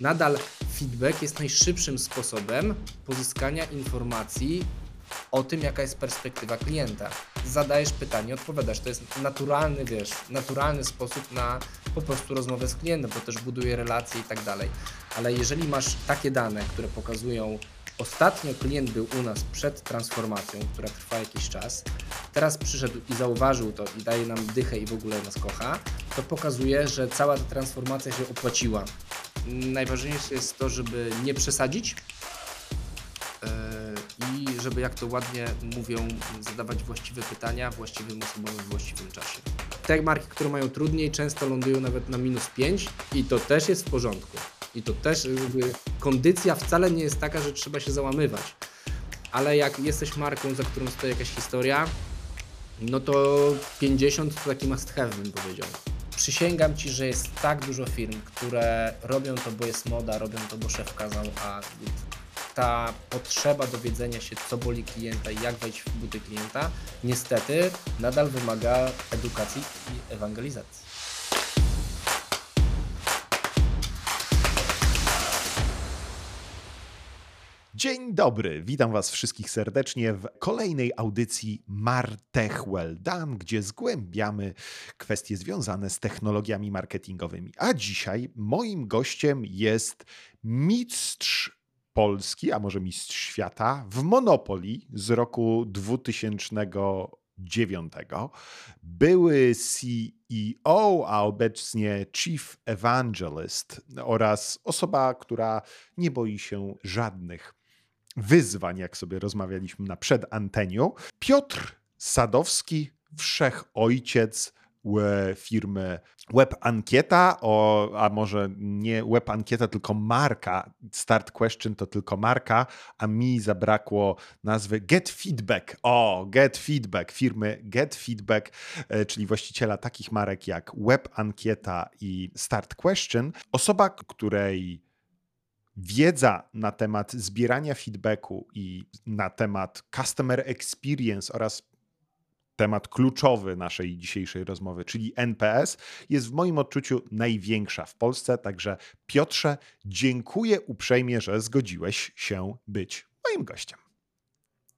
nadal feedback jest najszybszym sposobem pozyskania informacji o tym, jaka jest perspektywa klienta. Zadajesz pytanie, odpowiadasz. To jest naturalny, wiesz, naturalny sposób na po prostu rozmowę z klientem, bo też buduje relacje i tak dalej. Ale jeżeli masz takie dane, które pokazują, ostatnio klient był u nas przed transformacją, która trwa jakiś czas, teraz przyszedł i zauważył to i daje nam dychę i w ogóle nas kocha, to pokazuje, że cała ta transformacja się opłaciła. Najważniejsze jest to, żeby nie przesadzić, i żeby, jak to ładnie mówią, zadawać właściwe pytania właściwym osobom w właściwym czasie. Te marki, które mają trudniej, często lądują nawet na minus 5 i to też jest w porządku. I to też kondycja wcale nie jest taka, że trzeba się załamywać. Ale jak jesteś marką, za którą stoi jakaś historia, no to 50 to taki must have bym powiedział. Przysięgam Ci, że jest tak dużo firm, które robią to, bo jest moda, robią to, bo szef kazał, a ta potrzeba dowiedzenia się, co boli klienta i jak wejść w buty klienta, niestety nadal wymaga edukacji i ewangelizacji. Dzień dobry, witam Was wszystkich serdecznie w kolejnej audycji Martechwell Dan, gdzie zgłębiamy kwestie związane z technologiami marketingowymi. A dzisiaj moim gościem jest mistrz Polski, a może mistrz świata w Monopoly z roku 2009. Były CEO, a obecnie Chief Evangelist oraz osoba, która nie boi się żadnych wyzwań, jak sobie rozmawialiśmy na przedanteniu. Piotr Sadowski, wszechojciec firmy Web Ankieta, a może nie Web Ankieta, tylko marka. Start Question to tylko marka, a mi zabrakło nazwy Get Feedback. O, Get Feedback, firmy Get Feedback, e, czyli właściciela takich marek jak Web Ankieta i Start Question. Osoba, której wiedza na temat zbierania feedbacku i na temat customer experience oraz temat kluczowy naszej dzisiejszej rozmowy, czyli NPS, jest w moim odczuciu największa w Polsce. Także Piotrze, dziękuję uprzejmie, że zgodziłeś się być moim gościem.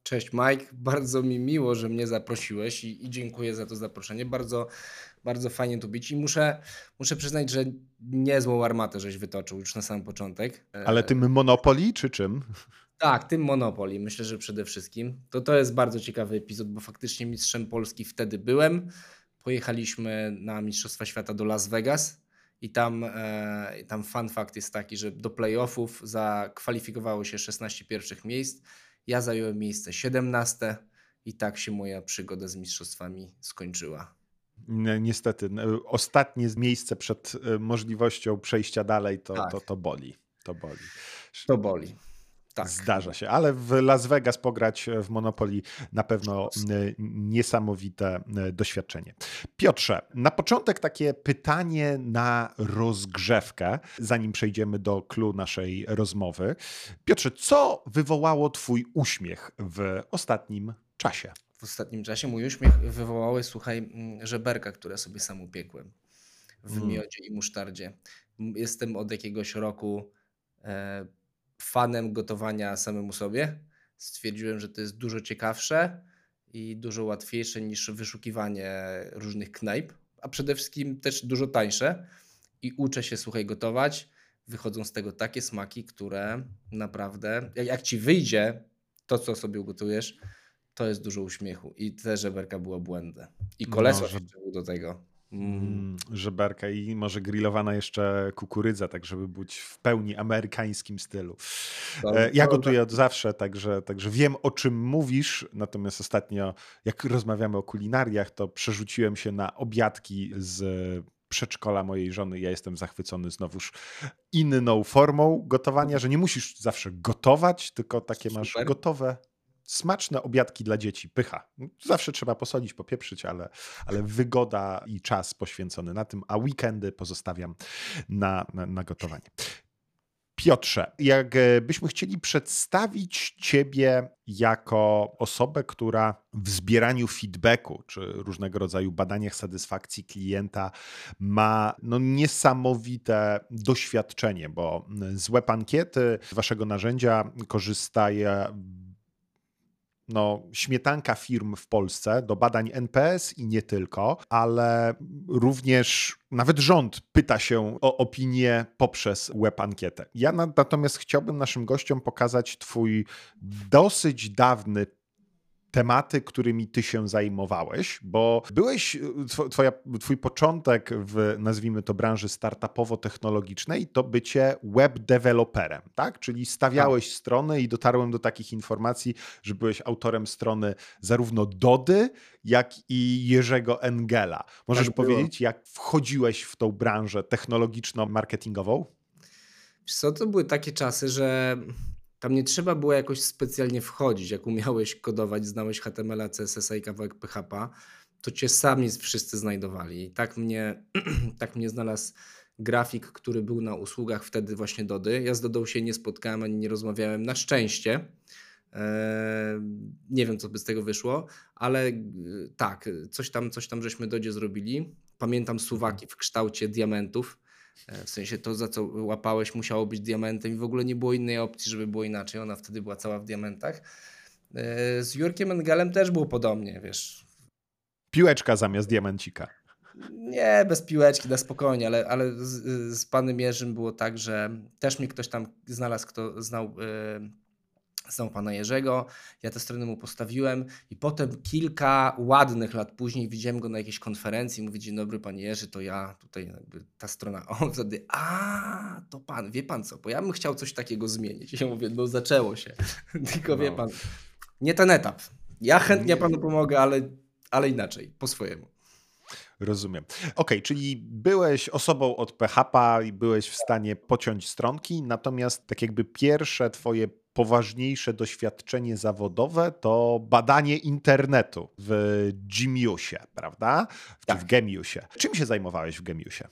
Cześć Mike, bardzo mi miło, że mnie zaprosiłeś i, i, dziękuję za to zaproszenie. Bardzo, bardzo fajnie tu być i muszę, muszę przyznać, że niezłą armatę żeś wytoczył już na sam początek. Ale tym Monopoly czy czym? Tak, tym Monopoly, myślę, że przede wszystkim. To, to jest bardzo ciekawy epizod, bo faktycznie mistrzem Polski wtedy byłem. Pojechaliśmy na Mistrzostwa Świata do Las Vegas i tam, e, tam fun fact jest taki, że do playoffów zakwalifikowało się 16 pierwszych miejsc. Ja zająłem miejsce 17 i tak się moja przygoda z mistrzostwami skończyła. Niestety, ostatnie miejsce przed e, możliwością przejścia dalej to, tak. to, to boli. To boli. To boli. Tak. Zdarza się, ale w Las Vegas pograć w Monopoly na pewno niesamowite doświadczenie. Piotrze, na początek takie pytanie na rozgrzewkę, zanim przejdziemy do klu naszej rozmowy. Piotrze, co wywołało Twój uśmiech w ostatnim czasie? W ostatnim czasie mój uśmiech wywołały, słuchaj, żeberka, które sobie sam upiekłem w mm. miodzie i musztardzie. Jestem od jakiegoś roku e, fanem gotowania samemu sobie. Stwierdziłem, że to jest dużo ciekawsze i dużo łatwiejsze niż wyszukiwanie różnych knajp, a przede wszystkim też dużo tańsze. I uczę się, słuchaj, gotować. Wychodzą z tego takie smaki, które naprawdę, jak, jak ci wyjdzie to, co sobie ugotujesz, to jest dużo uśmiechu. I te żeberka było błędne. I koleso no, że... do tego. Mm. mm. Żeberka i może grillowana jeszcze kukurydza, tak żeby być w pełni amerykańskim stylu. E, ja gotuję od zawsze, także, także wiem o czym mówisz, natomiast ostatnio jak rozmawiamy o kulinariach, to przerzuciłem się na obiadki z przedszkola mojej żony. Ja jestem zachwycony znowuż inną formą gotowania, że nie musisz zawsze gotować, tylko takie masz gotowe smaczne obiadki dla dzieci, pycha. Zawsze trzeba posolić, popieprzyć, ale, ale wygoda i czas poświęcony na tym, a weekendy pozostawiam na, na, na gotowanie. Piotrze, jakbyśmy chcieli przedstawić Ciebie jako osobę, która w zbieraniu feedbacku czy różnego rodzaju badaniach satysfakcji klienta ma no, niesamowite doświadczenie, bo z web Waszego narzędzia korzysta no, śmietanka firm w Polsce do badań NPS i nie tylko, ale również nawet rząd pyta się o opinię poprzez web ankietę. Ja natomiast chciałbym naszym gościom pokazać Twój dosyć dawny tematy, którymi ty się zajmowałeś, bo byłeś, twoja, twój początek w, nazwijmy to, branży startupowo-technologicznej to bycie web developerem, tak? Czyli stawiałeś tak. strony i dotarłem do takich informacji, że byłeś autorem strony zarówno Dody, jak i Jerzego Engela. Możesz tak powiedzieć, jak wchodziłeś w tą branżę technologiczno-marketingową? Co, to były takie czasy, że tam nie trzeba było jakoś specjalnie wchodzić. Jak umiałeś kodować, znałeś HTML, CSS i kawałek PHP, to cię sami wszyscy znajdowali. I tak mnie, tak mnie znalazł grafik, który był na usługach wtedy właśnie Dody. Ja z Dodą się nie spotkałem ani nie rozmawiałem, na szczęście. Eee, nie wiem, co by z tego wyszło, ale e, tak, coś tam, coś tam żeśmy Dodzie zrobili. Pamiętam suwaki w kształcie diamentów w sensie to, za co łapałeś, musiało być diamentem i w ogóle nie było innej opcji, żeby było inaczej. Ona wtedy była cała w diamentach. E, z Jurkiem Engelem też było podobnie, wiesz. Piłeczka zamiast diamencika. Nie, bez piłeczki, na spokojnie, ale, ale z, z panem Jerzym było tak, że też mi ktoś tam znalazł, kto znał yy, znał pana Jerzego, ja te strony mu postawiłem i potem kilka ładnych lat później widziałem go na jakiejś konferencji, mówi dzień dobry panie Jerzy, to ja tutaj ta strona, on wtedy, a to pan, wie pan co, bo ja bym chciał coś takiego zmienić. Ja mówię, no zaczęło się, tylko no. wie pan, nie ten etap. Ja chętnie panu pomogę, ale, ale inaczej, po swojemu. Rozumiem. Ok, czyli byłeś osobą od PHP i byłeś w stanie pociąć stronki, natomiast tak jakby pierwsze twoje poważniejsze doświadczenie zawodowe to badanie internetu w Gemiusie, prawda? Tak. W Gemiusie. Czym się zajmowałeś w Gemiusie?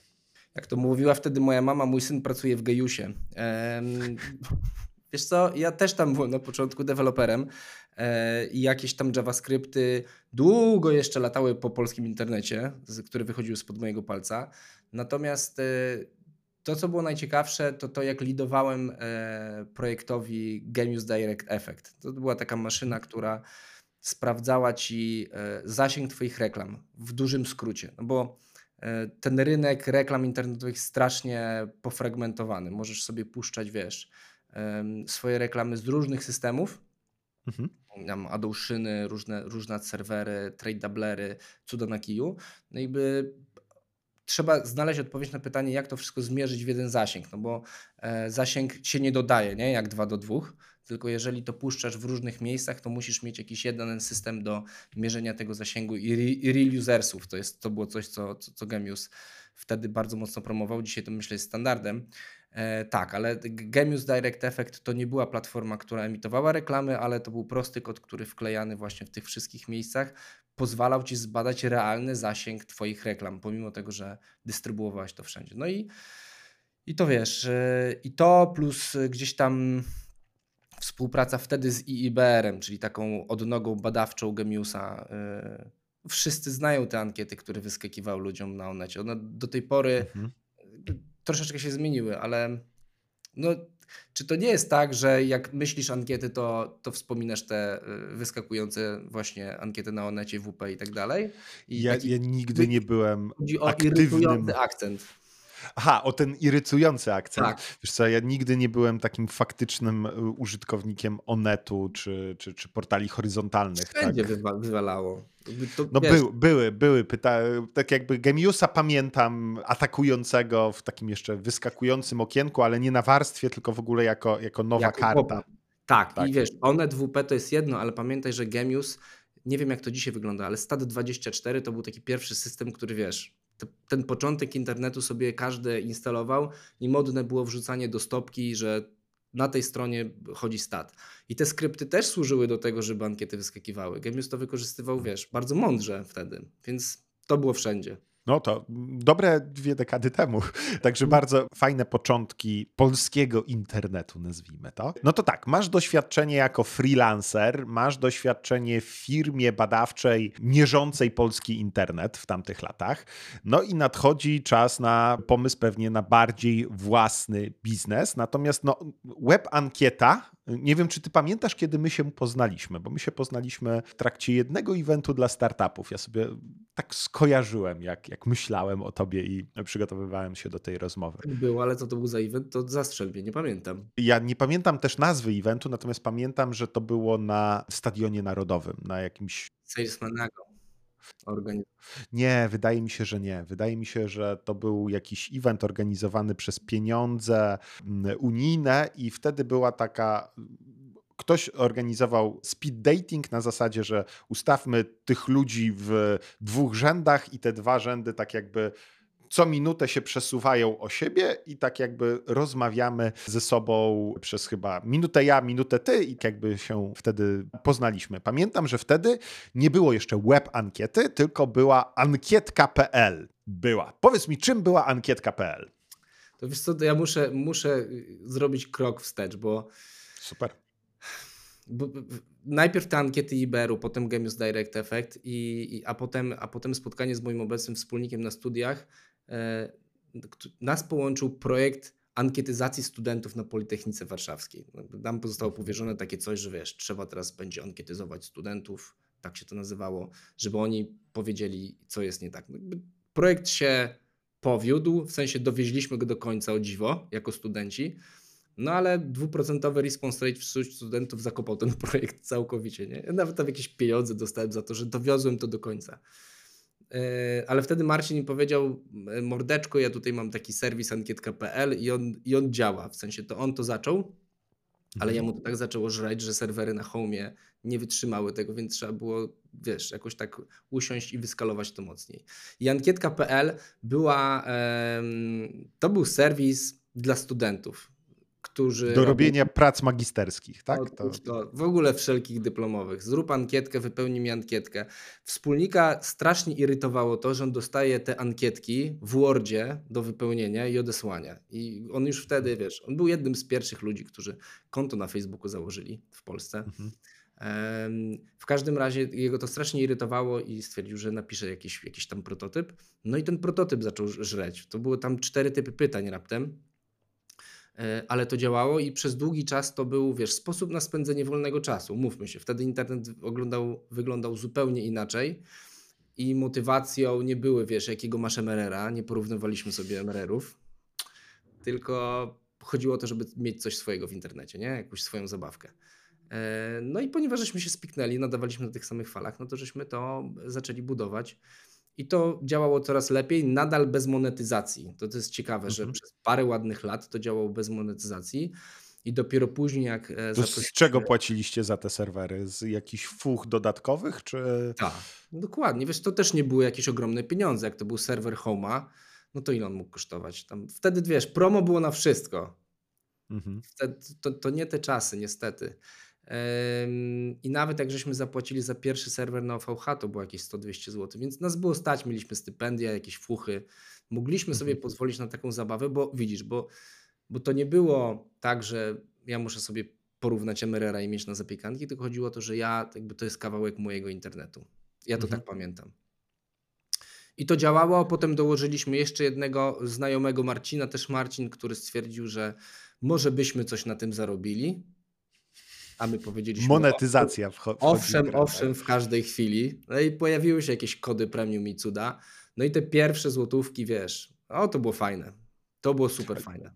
Jak to mówiła wtedy moja mama, mój syn pracuje w Gejusie. wiesz co, ja też tam byłem na początku deweloperem e, i jakieś tam JavaScripty długo jeszcze latały po polskim internecie, który wychodził spod mojego palca. Natomiast e, to, co było najciekawsze, to to, jak lidowałem e, projektowi Genius Direct Effect. To była taka maszyna, mhm. która sprawdzała ci e, zasięg Twoich reklam w dużym skrócie. No bo e, ten rynek reklam internetowych strasznie pofragmentowany. Możesz sobie puszczać, wiesz, swoje reklamy z różnych systemów. Mhm. Tam Adoszyny, różne, różne serwery, trade doublery, cuda na kiju. No i by trzeba znaleźć odpowiedź na pytanie, jak to wszystko zmierzyć w jeden zasięg, no bo e, zasięg się nie dodaje, nie? jak 2 do 2, tylko jeżeli to puszczasz w różnych miejscach, to musisz mieć jakiś jeden system do mierzenia tego zasięgu i, i real usersów. To, jest, to było coś, co, co, co Gemius wtedy bardzo mocno promował. Dzisiaj to myślę jest standardem. E, tak, ale Gemius Direct Effect to nie była platforma, która emitowała reklamy, ale to był prosty kod, który wklejany właśnie w tych wszystkich miejscach pozwalał ci zbadać realny zasięg Twoich reklam, pomimo tego, że dystrybuowałeś to wszędzie. No i, i to wiesz, i to plus gdzieś tam współpraca wtedy z IIBR-em, czyli taką odnogą badawczą Gemiusa. E, wszyscy znają te ankiety, które wyskakiwały ludziom na Onecie. One do tej pory mhm. troszeczkę się zmieniły, ale no, czy to nie jest tak, że jak myślisz ankiety, to, to wspominasz te y, wyskakujące właśnie ankiety na Onecie, WP i tak dalej? I ja, ja nigdy nie byłem Chodzi o aktywnym... akcent. Aha, o ten irytujący akcent. Tak. Wiesz co, ja nigdy nie byłem takim faktycznym y, użytkownikiem Onetu czy, czy, czy portali horyzontalnych. Wszędzie tak? wywalało. To, no był, były, były pytania, tak jakby Gemiusa pamiętam atakującego w takim jeszcze wyskakującym okienku, ale nie na warstwie, tylko w ogóle jako, jako nowa jako karta. Tak, tak, i wiesz, Onet WP to jest jedno, ale pamiętaj, że Gemius, nie wiem jak to dzisiaj wygląda, ale Stat24 to był taki pierwszy system, który wiesz, ten początek internetu sobie każdy instalował i modne było wrzucanie do stopki, że na tej stronie chodzi stat. I te skrypty też służyły do tego, żeby ankiety wyskakiwały. Gemius to wykorzystywał, wiesz, bardzo mądrze wtedy, więc to było wszędzie. No to dobre dwie dekady temu. Także bardzo fajne początki polskiego internetu, nazwijmy to. No to tak, masz doświadczenie jako freelancer, masz doświadczenie w firmie badawczej mierzącej polski internet w tamtych latach. No i nadchodzi czas na pomysł pewnie na bardziej własny biznes. Natomiast no, web ankieta nie wiem, czy ty pamiętasz, kiedy my się poznaliśmy, bo my się poznaliśmy w trakcie jednego eventu dla startupów. Ja sobie tak skojarzyłem, jak, jak myślałem o tobie i przygotowywałem się do tej rozmowy. Było, ale co to był za event, to zastrzel mnie, nie pamiętam. Ja nie pamiętam też nazwy eventu, natomiast pamiętam, że to było na Stadionie Narodowym, na jakimś... Salesmanago. Nie, wydaje mi się, że nie. Wydaje mi się, że to był jakiś event organizowany przez pieniądze mm, unijne i wtedy była taka ktoś organizował speed dating na zasadzie, że ustawmy tych ludzi w dwóch rzędach i te dwa rzędy tak jakby co minutę się przesuwają o siebie i tak jakby rozmawiamy ze sobą przez chyba minutę ja, minutę ty i jakby się wtedy poznaliśmy. Pamiętam, że wtedy nie było jeszcze web ankiety, tylko była ankietka.pl. Była. Powiedz mi, czym była ankietka.pl? To wiesz co, to ja muszę, muszę zrobić krok wstecz, bo... Super. Bo, najpierw te ankiety IBR-u, potem Gemius Direct Effect, i, i, a, potem, a potem spotkanie z moim obecnym wspólnikiem na studiach, nas połączył projekt ankietyzacji studentów na Politechnice Warszawskiej. Nam pozostało powierzone takie coś, że wiesz, trzeba teraz będzie ankietyzować studentów, tak się to nazywało, żeby oni powiedzieli, co jest nie tak. Projekt się powiódł, w sensie dowieźliśmy go do końca o dziwo, jako studenci, no ale dwuprocentowy response rate wśród studentów zakopał ten projekt całkowicie. Nie? Ja nawet tam jakieś pieniądze dostałem za to, że dowiozłem to do końca. E, ale wtedy Marcin mi powiedział, mordeczko, ja tutaj mam taki serwis ankietka.pl i on, i on działa, w sensie to on to zaczął, ale ja mu to tak zaczęło żreć, że serwery na Home nie wytrzymały tego, więc trzeba było, wiesz, jakoś tak usiąść i wyskalować to mocniej. I ankietka.pl była, to był serwis dla studentów którzy. Do robienia robią... prac magisterskich, tak? To... to... w ogóle wszelkich dyplomowych. Zrób ankietkę, wypełnij mi ankietkę. Wspólnika strasznie irytowało to, że on dostaje te ankietki w Wordzie do wypełnienia i odesłania. I on już wtedy, wiesz, on był jednym z pierwszych ludzi, którzy konto na Facebooku założyli w Polsce. Mhm. W każdym razie jego to strasznie irytowało i stwierdził, że napisze jakiś, jakiś tam prototyp. No i ten prototyp zaczął żreć. To były tam cztery typy pytań raptem. E, ale to działało i przez długi czas to był, wiesz, sposób na spędzenie wolnego czasu. Mówmy się, wtedy internet oglądał, wyglądał zupełnie inaczej i motywacją nie były, wiesz, jakiego masz MRR-a, nie porównywaliśmy sobie MRR-ów, tylko chodziło o to, żeby mieć coś swojego w internecie, nie? Jakąś swoją zabawkę. E, no i ponieważ żeśmy się spiknęli, nadawaliśmy na tych samych falach, no to żeśmy to zaczęli budować. I to działało coraz lepiej, nadal bez monetyzacji. To, to jest ciekawe, mhm. że przez parę ładnych lat to działało bez monetyzacji. I dopiero później, jak. E, z czego płaciliście za te serwery? Z jakichś fuch dodatkowych? Czy... Tak, dokładnie. Wiesz, to też nie były jakieś ogromne pieniądze. Jak to był serwer Homa, no to ile on mógł kosztować? Tam, wtedy wiesz, promo było na wszystko. Mhm. Wtedy, to, to nie te czasy, niestety. I nawet jak żeśmy zapłacili za pierwszy serwer na OVH, to było jakieś 100-200 zł, więc nas było stać, mieliśmy stypendia, jakieś fuchy. Mogliśmy sobie mhm. pozwolić na taką zabawę, bo widzisz, bo, bo to nie było tak, że ja muszę sobie porównać MRR i mieć na zapiekanki, tylko chodziło o to, że ja, jakby to jest kawałek mojego internetu. Ja to mhm. tak pamiętam. I to działało, potem dołożyliśmy jeszcze jednego znajomego Marcina, też Marcin, który stwierdził, że może byśmy coś na tym zarobili a my powiedzieliśmy... Monetyzacja wchodzi Owszem, w owszem, w każdej chwili. No i pojawiły się jakieś kody premium i cuda. No i te pierwsze złotówki, wiesz, o to było fajne. To było super fajne.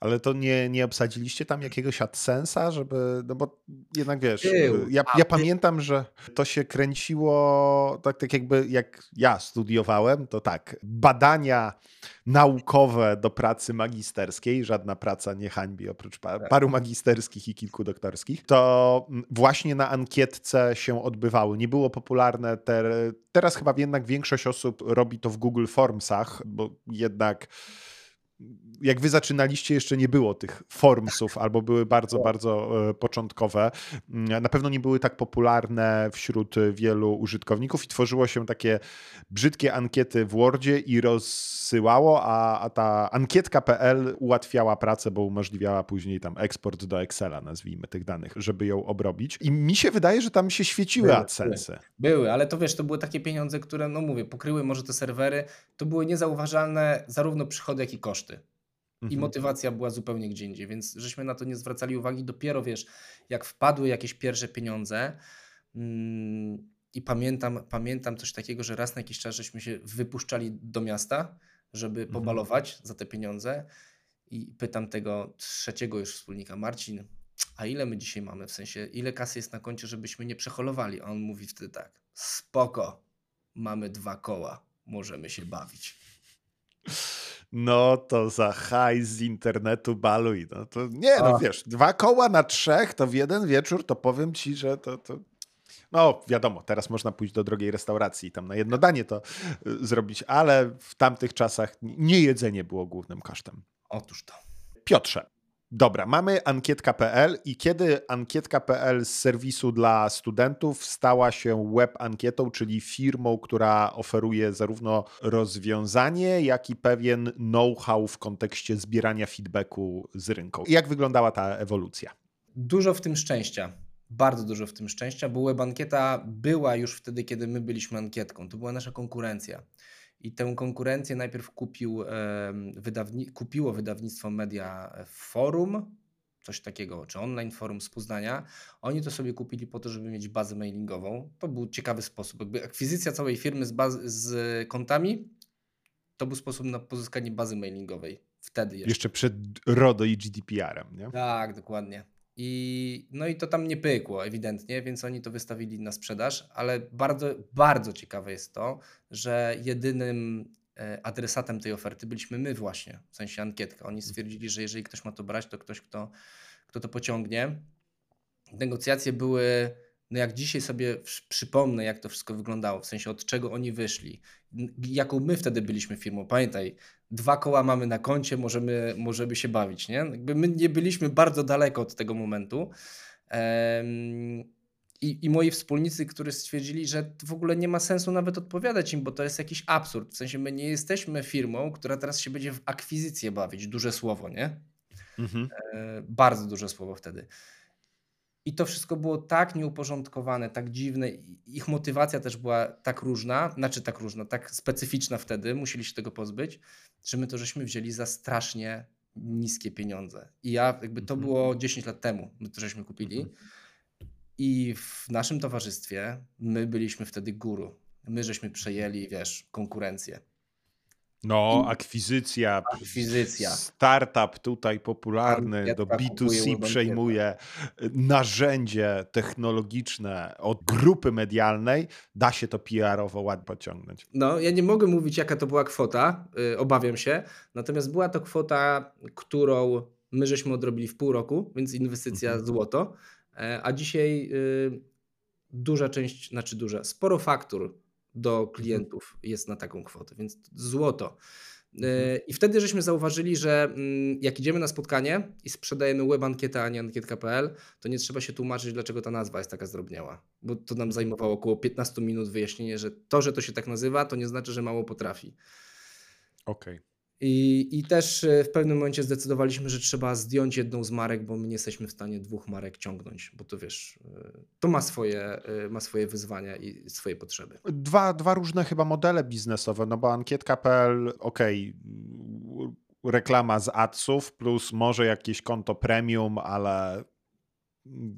Ale to nie, nie obsadziliście tam jakiegoś AdSense'a, żeby, no bo jednak wiesz, ja, ja pamiętam, że to się kręciło tak, tak jakby jak ja studiowałem, to tak, badania naukowe do pracy magisterskiej, żadna praca nie hańbi oprócz tak. paru magisterskich i kilku doktorskich, to właśnie na ankietce się odbywały. Nie było popularne, te, teraz chyba jednak większość osób robi to w Google Formsach, bo jednak jak wy zaczynaliście, jeszcze nie było tych formsów, albo były bardzo, bardzo e, początkowe. Mm, na pewno nie były tak popularne wśród wielu użytkowników i tworzyło się takie brzydkie ankiety w Wordzie i rozsyłało, a, a ta ankietka.pl ułatwiała pracę, bo umożliwiała później tam eksport do Excela, nazwijmy tych danych, żeby ją obrobić. I mi się wydaje, że tam się świeciły były, AdSense. Były. były, ale to wiesz, to były takie pieniądze, które, no mówię, pokryły może te serwery, to były niezauważalne zarówno przychody, jak i koszty. I mhm. motywacja była zupełnie gdzie indziej, więc żeśmy na to nie zwracali uwagi. Dopiero wiesz, jak wpadły jakieś pierwsze pieniądze, mm, i pamiętam, pamiętam coś takiego, że raz na jakiś czas żeśmy się wypuszczali do miasta, żeby mhm. pobalować za te pieniądze. I pytam tego trzeciego już wspólnika, Marcin, a ile my dzisiaj mamy? W sensie, ile kasy jest na koncie, żebyśmy nie przeholowali? A on mówi wtedy tak, spoko, mamy dwa koła, możemy się bawić. No to za hajs z internetu baluj. No to nie, no wiesz, dwa koła na trzech, to w jeden wieczór, to powiem ci, że to, to no, wiadomo, teraz można pójść do drogiej restauracji i tam na jedno danie to y, zrobić, ale w tamtych czasach nie jedzenie było głównym kosztem. Otóż to. Piotrze, Dobra, mamy ankietka.pl i kiedy ankietka.pl z serwisu dla studentów stała się web ankietą, czyli firmą, która oferuje zarówno rozwiązanie, jak i pewien know-how w kontekście zbierania feedbacku z rynku. Jak wyglądała ta ewolucja? Dużo w tym szczęścia bardzo dużo w tym szczęścia, bo web ankieta była już wtedy, kiedy my byliśmy ankietką. To była nasza konkurencja. I tę konkurencję najpierw kupił, wydawni kupiło wydawnictwo Media Forum, coś takiego, czy online forum z Poznania. Oni to sobie kupili po to, żeby mieć bazę mailingową. To był ciekawy sposób. Jakby akwizycja całej firmy z, baz- z kontami to był sposób na pozyskanie bazy mailingowej. Wtedy jeszcze. Jeszcze przed RODO i GDPR-em, nie? Tak, dokładnie. I, no i to tam nie pykło ewidentnie, więc oni to wystawili na sprzedaż, ale bardzo, bardzo ciekawe jest to, że jedynym e, adresatem tej oferty byliśmy my właśnie, w sensie ankietka. Oni stwierdzili, że jeżeli ktoś ma to brać, to ktoś, kto, kto to pociągnie. Negocjacje były no jak dzisiaj sobie przypomnę, jak to wszystko wyglądało, w sensie od czego oni wyszli, jaką my wtedy byliśmy firmą. Pamiętaj, dwa koła mamy na koncie, możemy, możemy się bawić. Nie? Jakby my nie byliśmy bardzo daleko od tego momentu. I, I moi wspólnicy, którzy stwierdzili, że w ogóle nie ma sensu nawet odpowiadać im, bo to jest jakiś absurd. W sensie my nie jesteśmy firmą, która teraz się będzie w akwizycję bawić. Duże słowo, nie? Mhm. E, bardzo duże słowo wtedy. I to wszystko było tak nieuporządkowane, tak dziwne. Ich motywacja też była tak różna, znaczy tak różna, tak specyficzna wtedy, musieli się tego pozbyć, że my to żeśmy wzięli za strasznie niskie pieniądze. I ja, jakby to mhm. było 10 lat temu, my to żeśmy kupili. Mhm. I w naszym towarzystwie my byliśmy wtedy guru. My żeśmy przejęli, wiesz, konkurencję. No, akwizycja. Akwizycja. Startup tutaj popularny do B2C przejmuje narzędzie technologiczne od grupy medialnej. Da się to PR-owo ładnie pociągnąć. No, ja nie mogę mówić, jaka to była kwota, yy, obawiam się. Natomiast była to kwota, którą my żeśmy odrobili w pół roku, więc inwestycja mhm. złoto. E, a dzisiaj yy, duża część, znaczy duża, sporo faktur do mhm. klientów jest na taką kwotę, więc złoto. Mhm. E, I wtedy żeśmy zauważyli, że mm, jak idziemy na spotkanie i sprzedajemy web ankietę, a nie ankietka.pl, to nie trzeba się tłumaczyć, dlaczego ta nazwa jest taka zdrobniała. Bo to nam zajmowało około 15 minut wyjaśnienie, że to, że to się tak nazywa, to nie znaczy, że mało potrafi. Okej. Okay. I, I też e, w pewnym momencie zdecydowaliśmy, że trzeba zdjąć jedną z marek, bo my nie jesteśmy w stanie dwóch marek ciągnąć, bo to wiesz, e, to ma swoje, e, ma swoje wyzwania i swoje potrzeby. Dwa, dwa różne chyba modele biznesowe, no bo ankietka.pl, okej, okay, reklama z adsów plus może jakieś konto premium, ale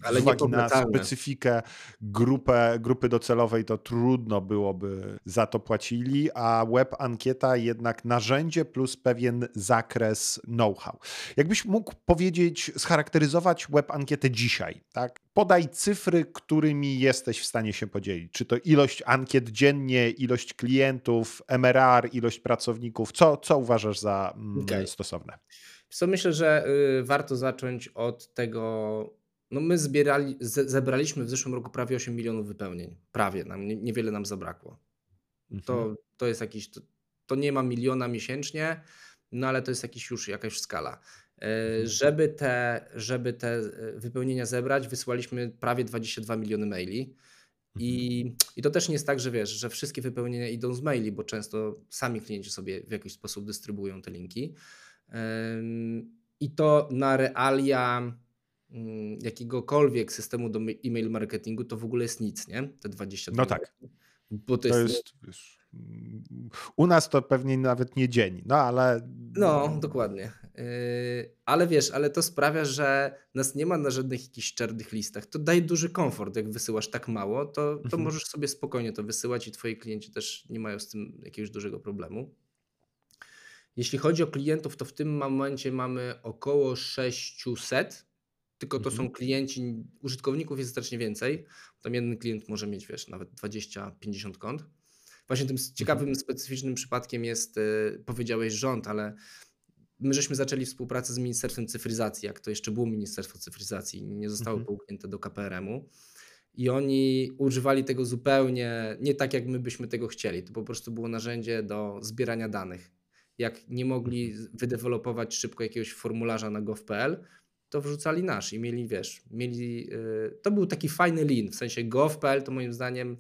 ale z uwagi na specyfikę grupę, grupy docelowej to trudno byłoby za to płacili, a web ankieta jednak narzędzie plus pewien zakres know-how. Jakbyś mógł powiedzieć, scharakteryzować web ankietę dzisiaj, tak? Podaj cyfry, którymi jesteś w stanie się podzielić. Czy to ilość ankiet dziennie, ilość klientów, MRR, ilość pracowników? Co, co uważasz za mm, okay. stosowne? Co myślę, że y, warto zacząć od tego, no my zbierali, zebraliśmy w zeszłym roku prawie 8 milionów wypełnień. Prawie, nam, niewiele nam zabrakło. Mhm. To, to jest jakiś, to, to, nie ma miliona miesięcznie, no ale to jest jakiś już jakaś skala. E, żeby te, żeby te e, wypełnienia zebrać, wysłaliśmy prawie 22 miliony maili. I, mhm. I to też nie jest tak, że wiesz, że wszystkie wypełnienia idą z maili, bo często sami klienci sobie w jakiś sposób dystrybuują te linki. I to na realia jakiegokolwiek systemu do e-mail marketingu to w ogóle jest nic, nie? Te 22 No tak. Bo to, to jest, jest wiesz, u nas to pewnie nawet nie dzień, no ale. No, dokładnie. Yy, ale wiesz, ale to sprawia, że nas nie ma na żadnych jakichś czarnych listach. To daje duży komfort. Jak wysyłasz tak mało, to, to mhm. możesz sobie spokojnie to wysyłać i twoi klienci też nie mają z tym jakiegoś dużego problemu. Jeśli chodzi o klientów, to w tym momencie mamy około 600, tylko to mhm. są klienci, użytkowników jest znacznie więcej. Tam jeden klient może mieć, wiesz, nawet 20-50 kont. Właśnie tym ciekawym, mhm. specyficznym przypadkiem jest, y, powiedziałeś rząd, ale my żeśmy zaczęli współpracę z Ministerstwem Cyfryzacji, jak to jeszcze było Ministerstwo Cyfryzacji, nie zostało mhm. połknięte do KPRM-u. I oni używali tego zupełnie nie tak, jak my byśmy tego chcieli. To po prostu było narzędzie do zbierania danych. Jak nie mogli mhm. wydevelopować szybko jakiegoś formularza na gov.pl, to wrzucali nasz i mieli, wiesz, mieli, yy, to był taki fajny lin, w sensie gov.pl to moim zdaniem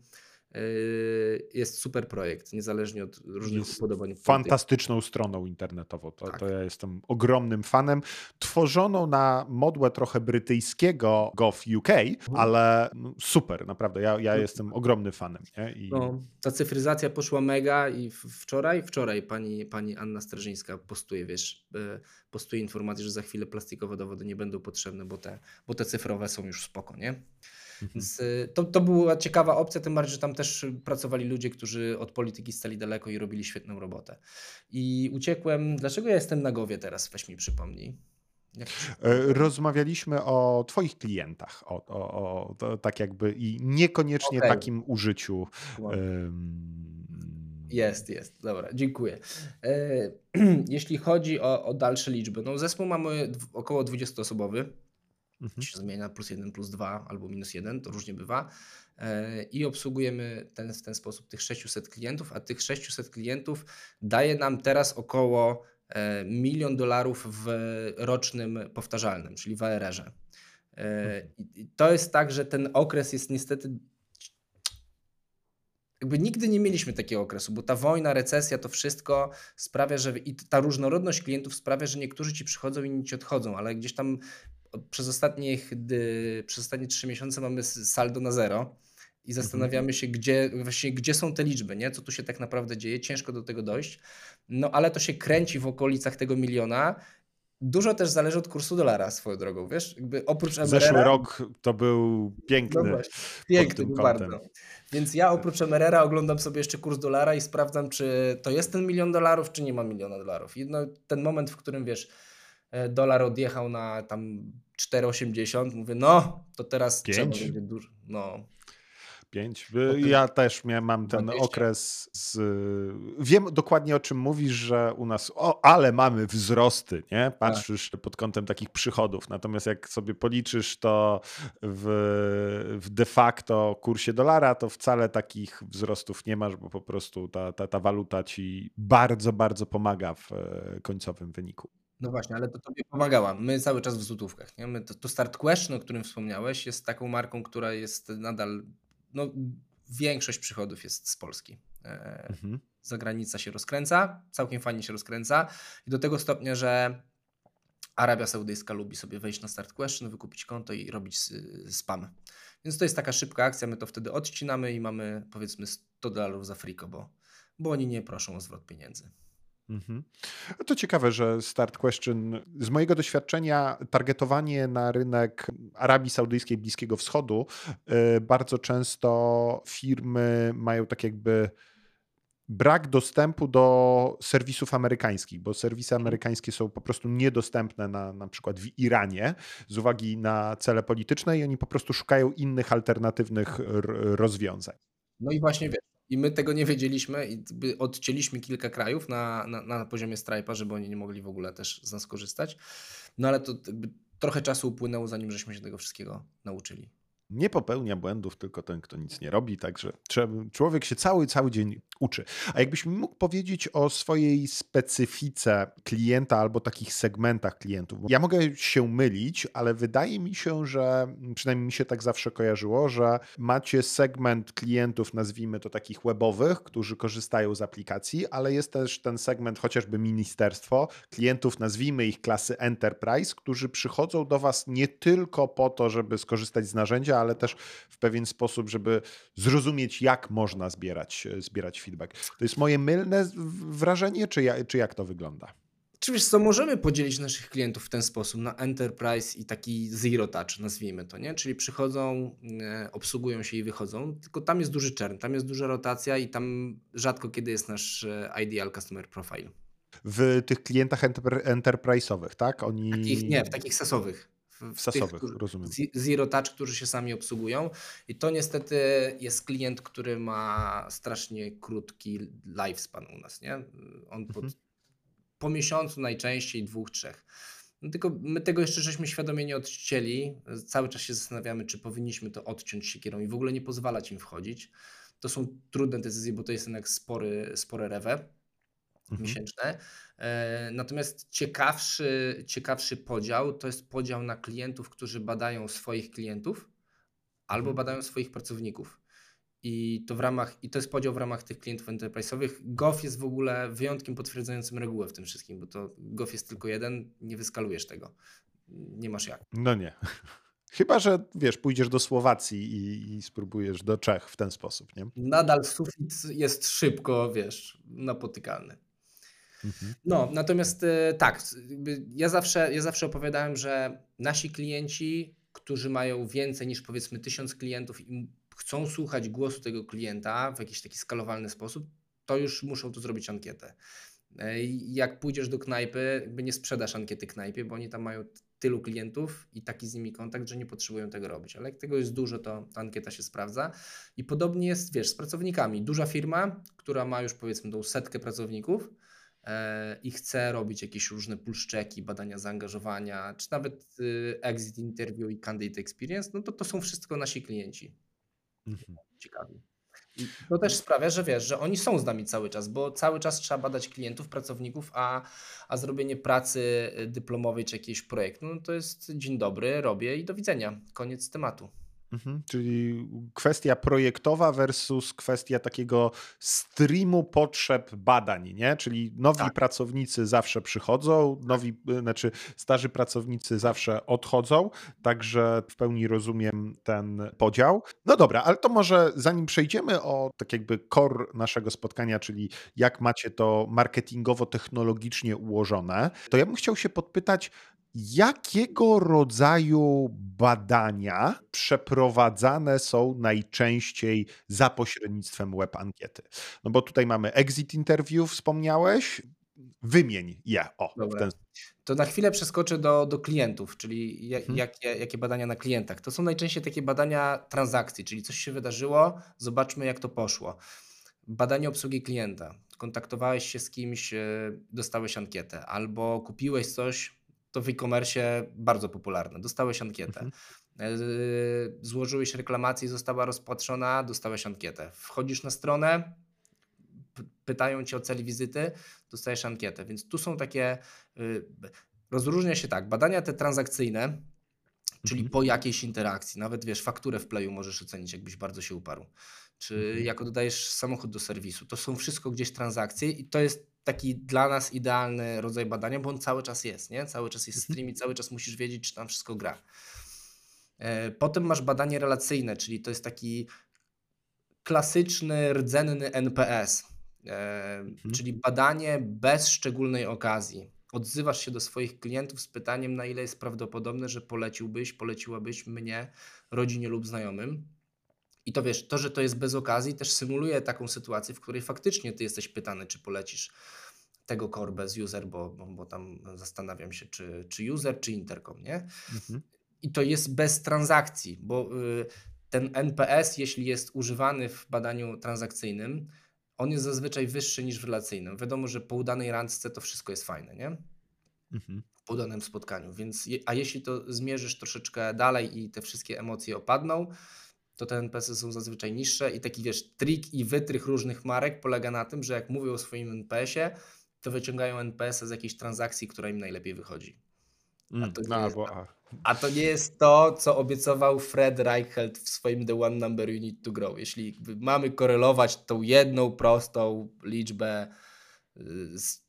jest super projekt, niezależnie od różnych jest upodobań. Fantastyczną stroną internetową. To, tak. to, ja jestem ogromnym fanem. Tworzoną na modłę trochę brytyjskiego Gov UK, mhm. ale no, super, naprawdę. Ja, ja no. jestem ogromny fanem. I... No, ta cyfryzacja poszła mega i wczoraj, wczoraj pani, pani Anna Strażyńska postuje, wiesz, e, postuje informację, że za chwilę plastikowe dowody nie będą potrzebne, bo te, bo te cyfrowe są już spoko, nie? Mhm. Więc y, to, to była ciekawa opcja, tym bardziej, że tam też pracowali ludzie, którzy od polityki stali daleko i robili świetną robotę. I uciekłem. Dlaczego ja jestem na głowie teraz? Weź mi przypomnij. E, rozmawialiśmy o Twoich klientach, o, o, o tak jakby i niekoniecznie okay. takim użyciu. Jest, jest. Dobra, dziękuję. E, jeśli chodzi o, o dalsze liczby, no zespół mamy około 20-osobowy. Mhm. się zmienia plus 1, plus 2 albo minus 1, to różnie bywa. E, I obsługujemy ten, w ten sposób tych 600 klientów, a tych 600 klientów daje nam teraz około e, milion dolarów w rocznym powtarzalnym, czyli w ARR-ze. E, mhm. I to jest tak, że ten okres jest niestety jakby nigdy nie mieliśmy takiego okresu, bo ta wojna, recesja, to wszystko sprawia, że i ta różnorodność klientów sprawia, że niektórzy ci przychodzą, inni ci odchodzą, ale gdzieś tam przez, ostatnich, przez ostatnie trzy miesiące mamy saldo na zero i zastanawiamy mhm. się, gdzie, właśnie, gdzie są te liczby, nie? co tu się tak naprawdę dzieje. Ciężko do tego dojść, no ale to się kręci w okolicach tego miliona. Dużo też zależy od kursu dolara swoją drogą, wiesz? Jakby oprócz MRR. Zeszły rok to był piękny. No właśnie, piękny był bardzo. Więc ja oprócz MRR oglądam sobie jeszcze kurs dolara i sprawdzam, czy to jest ten milion dolarów, czy nie ma miliona dolarów. I no, ten moment, w którym wiesz, dolar odjechał na tam 4,80, mówię, no to teraz 5? trzeba będzie dużo. No. 5. Ja też miałem, mam ten 20. okres z... Wiem dokładnie o czym mówisz, że u nas, o, ale mamy wzrosty, nie? Patrzysz tak. pod kątem takich przychodów. Natomiast jak sobie policzysz to w, w de facto kursie dolara, to wcale takich wzrostów nie masz, bo po prostu ta, ta, ta waluta ci bardzo, bardzo pomaga w e, końcowym wyniku. No właśnie, ale to tobie pomagała. My cały czas w złotówkach. Nie? My to, to Start Question, o którym wspomniałeś, jest taką marką, która jest nadal, no większość przychodów jest z Polski. E, mhm. Zagranica się rozkręca, całkiem fajnie się rozkręca i do tego stopnia, że Arabia Saudyjska lubi sobie wejść na Start Question, wykupić konto i robić spam. Więc to jest taka szybka akcja, my to wtedy odcinamy i mamy powiedzmy 100 dolarów za friko, bo, bo oni nie proszą o zwrot pieniędzy. Mhm. To ciekawe, że Start Question, z mojego doświadczenia, targetowanie na rynek Arabii Saudyjskiej, Bliskiego Wschodu, y, bardzo często firmy mają tak jakby brak dostępu do serwisów amerykańskich, bo serwisy mhm. amerykańskie są po prostu niedostępne na, na przykład w Iranie z uwagi na cele polityczne i oni po prostu szukają innych alternatywnych rozwiązań. No i właśnie wiesz, i my tego nie wiedzieliśmy i odcięliśmy kilka krajów na, na, na poziomie Stripe'a, żeby oni nie mogli w ogóle też z nas korzystać. No ale to trochę czasu upłynęło, zanim żeśmy się tego wszystkiego nauczyli. Nie popełnia błędów tylko ten, kto nic nie robi, także człowiek się cały, cały dzień uczy. A jakbyś mi mógł powiedzieć o swojej specyfice klienta albo takich segmentach klientów. Ja mogę się mylić, ale wydaje mi się, że przynajmniej mi się tak zawsze kojarzyło, że macie segment klientów, nazwijmy to takich webowych, którzy korzystają z aplikacji, ale jest też ten segment chociażby ministerstwo, klientów, nazwijmy ich klasy enterprise, którzy przychodzą do Was nie tylko po to, żeby skorzystać z narzędzia, ale też w pewien sposób, żeby zrozumieć, jak można zbierać, zbierać feedback. To jest moje mylne wrażenie, czy, ja, czy jak to wygląda? Czy wiesz co, możemy podzielić naszych klientów w ten sposób na enterprise i taki zero touch, nazwijmy to, nie? Czyli przychodzą, e, obsługują się i wychodzą, tylko tam jest duży czern, tam jest duża rotacja i tam rzadko kiedy jest nasz e, ideal customer profile. W tych klientach enterprise'owych, tak? Oni... Takich, nie, w takich sasowych. W, sasowych, tych, rozumiem. Zero touch, którzy się sami obsługują i to niestety jest klient, który ma strasznie krótki lifespan u nas, nie? On pod mhm po miesiącu najczęściej, dwóch, trzech. No tylko my tego jeszcze żeśmy świadomie nie odcięli. Cały czas się zastanawiamy, czy powinniśmy to odciąć siekierą i w ogóle nie pozwalać im wchodzić. To są trudne decyzje, bo to jest jednak spory, spore rewę mhm. miesięczne. E, natomiast ciekawszy, ciekawszy podział to jest podział na klientów, którzy badają swoich klientów albo mhm. badają swoich pracowników. I to w ramach, i to jest podział w ramach tych klientów enterprise'owych. GOF jest w ogóle wyjątkiem potwierdzającym regułę w tym wszystkim, bo to GOF jest tylko jeden, nie wyskalujesz tego. Nie masz jak. No nie. Chyba, że wiesz, pójdziesz do Słowacji i, i, spróbujesz do Czech w ten sposób, nie? Nadal sufit jest szybko, wiesz, napotykalny. Mhm. No, natomiast e, tak, ja zawsze, ja zawsze opowiadałem, że nasi klienci, którzy mają więcej niż powiedzmy tysiąc klientów i chcą słuchać głosu tego klienta w jakiś taki skalowalny sposób, to już muszą to zrobić ankietę. E, jak pójdziesz do knajpy, nie sprzedasz ankiety knajpie, bo oni tam mają tylu klientów i taki z nimi kontakt, że nie potrzebują tego robić. Ale jak tego jest dużo, to ta ankieta się sprawdza. I podobnie jest, wiesz, z pracownikami. Duża firma, która ma już powiedzmy tą setkę pracowników i chce robić jakieś różne pulszczeki, badania zaangażowania, czy nawet y, exit interview i candidate experience, no to to są wszystko nasi klienci. Mhm. Ciekawi. I to też sprawia, że wiesz, że oni są z nami cały czas, bo cały czas trzeba badać klientów, pracowników, a, a zrobienie pracy dyplomowej czy jakiegoś projektu, no to jest dzień dobry, robię i do widzenia. Koniec tematu. Mhm, czyli kwestia projektowa versus kwestia takiego streamu potrzeb badań, nie? Czyli nowi tak. pracownicy zawsze przychodzą, nowi, znaczy starzy pracownicy zawsze odchodzą, także w pełni rozumiem ten podział. No dobra, ale to może zanim przejdziemy o tak jakby core naszego spotkania, czyli jak macie to marketingowo-technologicznie ułożone, to ja bym chciał się podpytać, Jakiego rodzaju badania przeprowadzane są najczęściej za pośrednictwem web ankiety? No bo tutaj mamy exit interview, wspomniałeś. Wymień je. O, ten... To na chwilę przeskoczę do, do klientów, czyli jak, hmm. jakie, jakie badania na klientach. To są najczęściej takie badania transakcji, czyli coś się wydarzyło, zobaczmy jak to poszło. Badanie obsługi klienta. Kontaktowałeś się z kimś, e, dostałeś ankietę, albo kupiłeś coś, to w e-commerce bardzo popularne. Dostałeś ankietę. Mhm. E, złożyłeś reklamację, została rozpatrzona, dostałeś ankietę. Wchodzisz na stronę, pytają cię o cel wizyty, dostajesz ankietę. Więc tu są takie, y, rozróżnia się tak, badania te transakcyjne, czyli mhm. po jakiejś interakcji, nawet wiesz, fakturę w playu możesz ocenić, jakbyś bardzo się uparł. Czy mhm. jak oddajesz samochód do serwisu, to są wszystko gdzieś transakcje i to jest taki dla nas idealny rodzaj badania, bo on cały czas jest, nie? Cały czas jest mhm. stream i cały czas musisz wiedzieć, czy tam wszystko gra. E, potem masz badanie relacyjne, czyli to jest taki klasyczny, rdzenny NPS, e, mhm. czyli badanie bez szczególnej okazji. Odzywasz się do swoich klientów z pytaniem, na ile jest prawdopodobne, że poleciłbyś, poleciłabyś mnie, rodzinie lub znajomym. I to wiesz, to, że to jest bez okazji, też symuluje taką sytuację, w której faktycznie ty jesteś pytany, czy polecisz tego core bez user, bo, bo, bo tam zastanawiam się, czy, czy user, czy intercom, nie? Mhm. I to jest bez transakcji, bo y, ten NPS, jeśli jest używany w badaniu transakcyjnym, on jest zazwyczaj wyższy niż w relacyjnym. Wiadomo, że po udanej randce to wszystko jest fajne, nie? mhm. po danym spotkaniu. Więc, a jeśli to zmierzysz troszeczkę dalej i te wszystkie emocje opadną, to te NPS-y są zazwyczaj niższe i taki wiesz, trik i wytrych różnych marek polega na tym, że jak mówią o swoim NPS-ie, to wyciągają NPS-a z jakiejś transakcji, która im najlepiej wychodzi. A mm, to, no, jest, bo, a to nie jest to, co obiecował Fred Reichelt w swoim The One Number You Need to Grow. Jeśli mamy korelować tą jedną prostą liczbę y,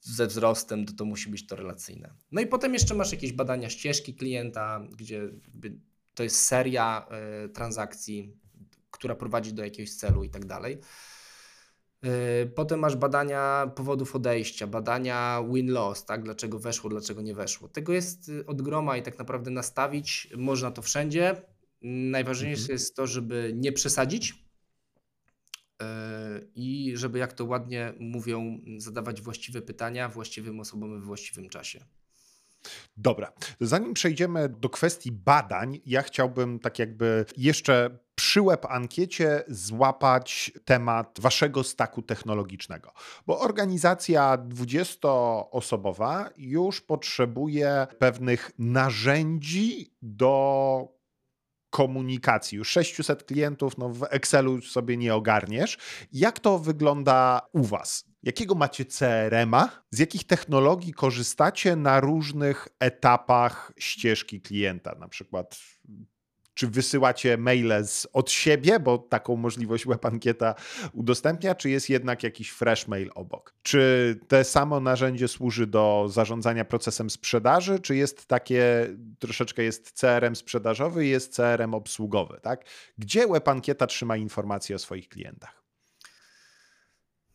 ze wzrostem, to to musi być to relacyjne. No i potem jeszcze masz jakieś badania ścieżki klienta, gdzie to jest seria y, transakcji, która prowadzi do jakiegoś celu i tak dalej. Y, potem masz badania powodów odejścia, badania win-loss, tak? dlaczego weszło, dlaczego nie weszło. Tego jest y, od groma i tak naprawdę nastawić można to wszędzie. Najważniejsze mhm. jest to, żeby nie przesadzić y, i żeby, jak to ładnie mówią, zadawać właściwe pytania właściwym osobom w właściwym czasie. Dobra, zanim przejdziemy do kwestii badań, ja chciałbym tak jakby jeszcze przy web ankiecie złapać temat waszego staku technologicznego, bo organizacja 20-osobowa już potrzebuje pewnych narzędzi do komunikacji. Już 600 klientów no w Excelu sobie nie ogarniesz. Jak to wygląda u was? Jakiego macie CRM-a? Z jakich technologii korzystacie na różnych etapach ścieżki klienta? Na przykład czy wysyłacie maile z, od siebie, bo taką możliwość web ankieta udostępnia, czy jest jednak jakiś fresh mail obok? Czy te samo narzędzie służy do zarządzania procesem sprzedaży, czy jest takie, troszeczkę jest CRM sprzedażowy i jest CRM obsługowy, tak? Gdzie web ankieta trzyma informacje o swoich klientach?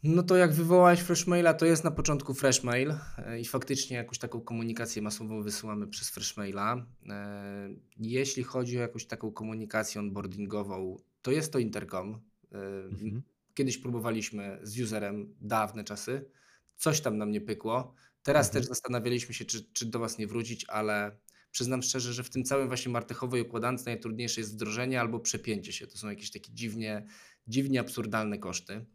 No to jak wywołałeś Freshmaila, to jest na początku Freshmail e, i faktycznie jakąś taką komunikację masową wysyłamy przez Freshmaila. E, jeśli chodzi o jakąś taką komunikację onboardingową, to jest to intercom. E, mhm. Kiedyś próbowaliśmy z userem dawne czasy, coś tam nam nie pykło. Teraz mhm. też zastanawialiśmy się, czy, czy do Was nie wrócić, ale przyznam szczerze, że w tym całym właśnie martechowej układance najtrudniejsze jest wdrożenie albo przepięcie się. To są jakieś takie dziwnie, dziwnie absurdalne koszty.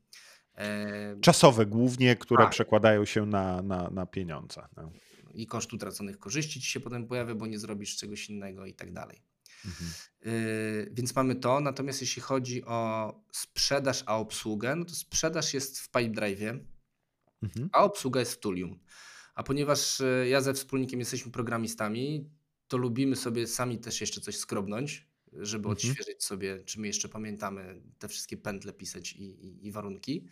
Czasowe głównie, które tak. przekładają się na, na, na pieniądze. No. I koszt utraconych korzyści ci się potem pojawia, bo nie zrobisz czegoś innego i tak dalej. Mhm. Yy, więc mamy to. Natomiast jeśli chodzi o sprzedaż, a obsługę, no to sprzedaż jest w Pipedrive'ie, mhm. a obsługa jest w Tulium. A ponieważ y, ja ze wspólnikiem jesteśmy programistami, to lubimy sobie sami też jeszcze coś skrobnąć, żeby mhm. odświeżyć sobie, czy my jeszcze pamiętamy te wszystkie pętle pisać i, i, i warunki.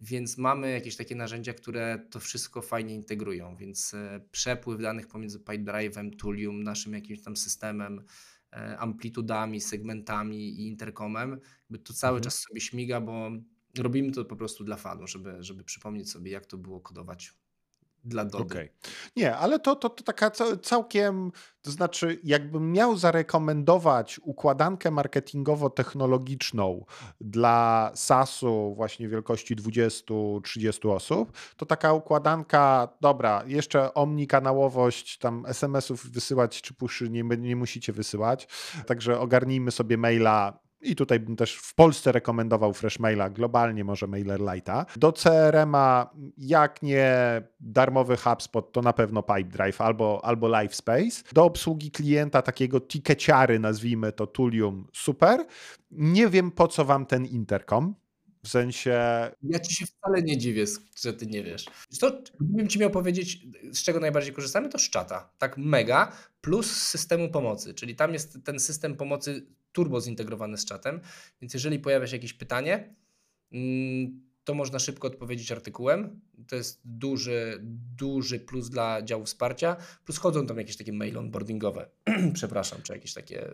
Więc mamy jakieś takie narzędzia, które to wszystko fajnie integrują, więc e, przepływ danych pomiędzy Pipedrive'em, Tulium, naszym jakimś tam systemem, e, amplitudami, segmentami i interkomem, to cały mhm. czas sobie śmiga, bo robimy to po prostu dla fanu, żeby, żeby przypomnieć sobie, jak to było kodować dla Dody. Okay. Nie, ale to, to, to taka całkiem, to znaczy jakbym miał zarekomendować układankę marketingowo-technologiczną dla SaaS-u właśnie wielkości 20-30 osób, to taka układanka, dobra, jeszcze omnikanałowość, tam SMS-ów wysyłać czy puszy nie, nie musicie wysyłać, także ogarnijmy sobie maila i tutaj bym też w Polsce rekomendował Freshmaila, globalnie może MailerLite'a. Do CRM-a, jak nie darmowy HubSpot, to na pewno Pipedrive albo, albo LiveSpace. Do obsługi klienta takiego tikeciary, nazwijmy to Tulium, super. Nie wiem po co wam ten interkom, w sensie. Ja ci się wcale nie dziwię, że ty nie wiesz. To, gdybym ci miał powiedzieć, z czego najbardziej korzystamy, to z czata. Tak mega, plus systemu pomocy. Czyli tam jest ten system pomocy turbo zintegrowany z czatem, więc jeżeli pojawia się jakieś pytanie, mm, to można szybko odpowiedzieć artykułem. To jest duży, duży plus dla działu wsparcia. Plus chodzą tam jakieś takie maile onboardingowe, przepraszam, czy jakieś takie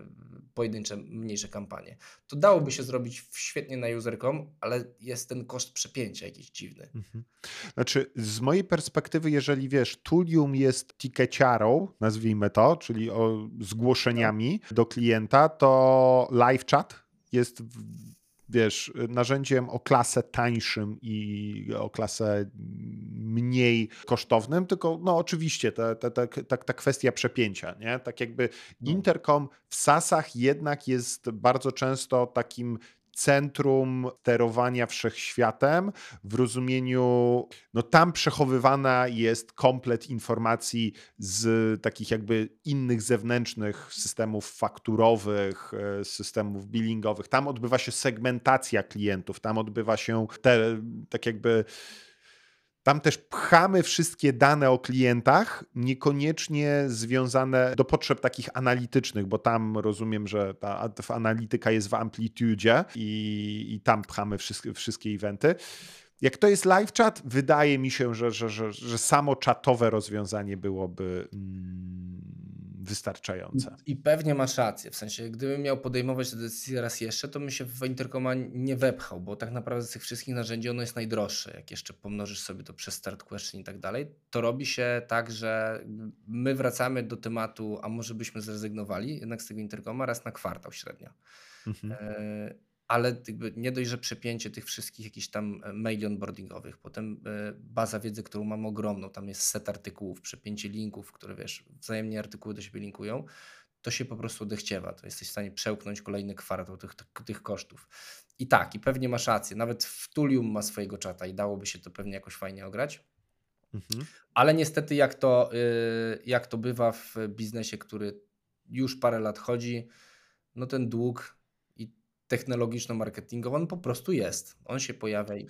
pojedyncze, mniejsze kampanie. To dałoby się zrobić świetnie na user.com, ale jest ten koszt przepięcia jakiś dziwny. Mhm. Znaczy, z mojej perspektywy, jeżeli wiesz, Tulium jest tikeciarą, nazwijmy to, czyli o zgłoszeniami do klienta, to live chat jest wiesz, narzędziem o klasę tańszym i o klasę mniej kosztownym, tylko no oczywiście ta, ta, ta, ta, ta kwestia przepięcia, nie? Tak jakby no. interkom w sasach jednak jest bardzo często takim centrum sterowania wszechświatem w rozumieniu, no tam przechowywana jest komplet informacji z takich jakby innych zewnętrznych systemów fakturowych, e, systemów billingowych. Tam odbywa się segmentacja klientów, tam odbywa się te, tak jakby tam też pchamy wszystkie dane o klientach, niekoniecznie związane do potrzeb takich analitycznych, bo tam rozumiem, że ta, analityka jest w amplitudzie i, i tam pchamy wszystkie, wszystkie eventy. Jak to jest live chat, wydaje mi się, że, że, że, że samo czatowe rozwiązanie byłoby mm, wystarczające. I pewnie masz rację, w sensie gdybym miał podejmować tę decyzję raz jeszcze, to bym się w Intercoma nie wepchał, bo tak naprawdę z tych wszystkich narzędzi ono jest najdroższe. Jak jeszcze pomnożysz sobie to przez start question i tak dalej, to robi się tak, że my wracamy do tematu, a może byśmy zrezygnowali jednak z tego Intercoma raz na kwartał średnio. Mhm. E ale nie dość, że przepięcie tych wszystkich jakichś tam e, maili onboardingowych, potem e, baza wiedzy, którą mam ogromną, tam jest set artykułów, przepięcie linków, które wiesz, wzajemnie artykuły do siebie linkują, to się po prostu odechciewa, to jesteś w stanie przełknąć kolejny kwartał tych, tych kosztów. I tak, i pewnie masz rację, nawet w Tulium ma swojego czata i dałoby się to pewnie jakoś fajnie ograć, mhm. ale niestety jak to, y, jak to bywa w biznesie, który już parę lat chodzi, no ten dług technologiczno-marketingowy, on po prostu jest. On się pojawia. I...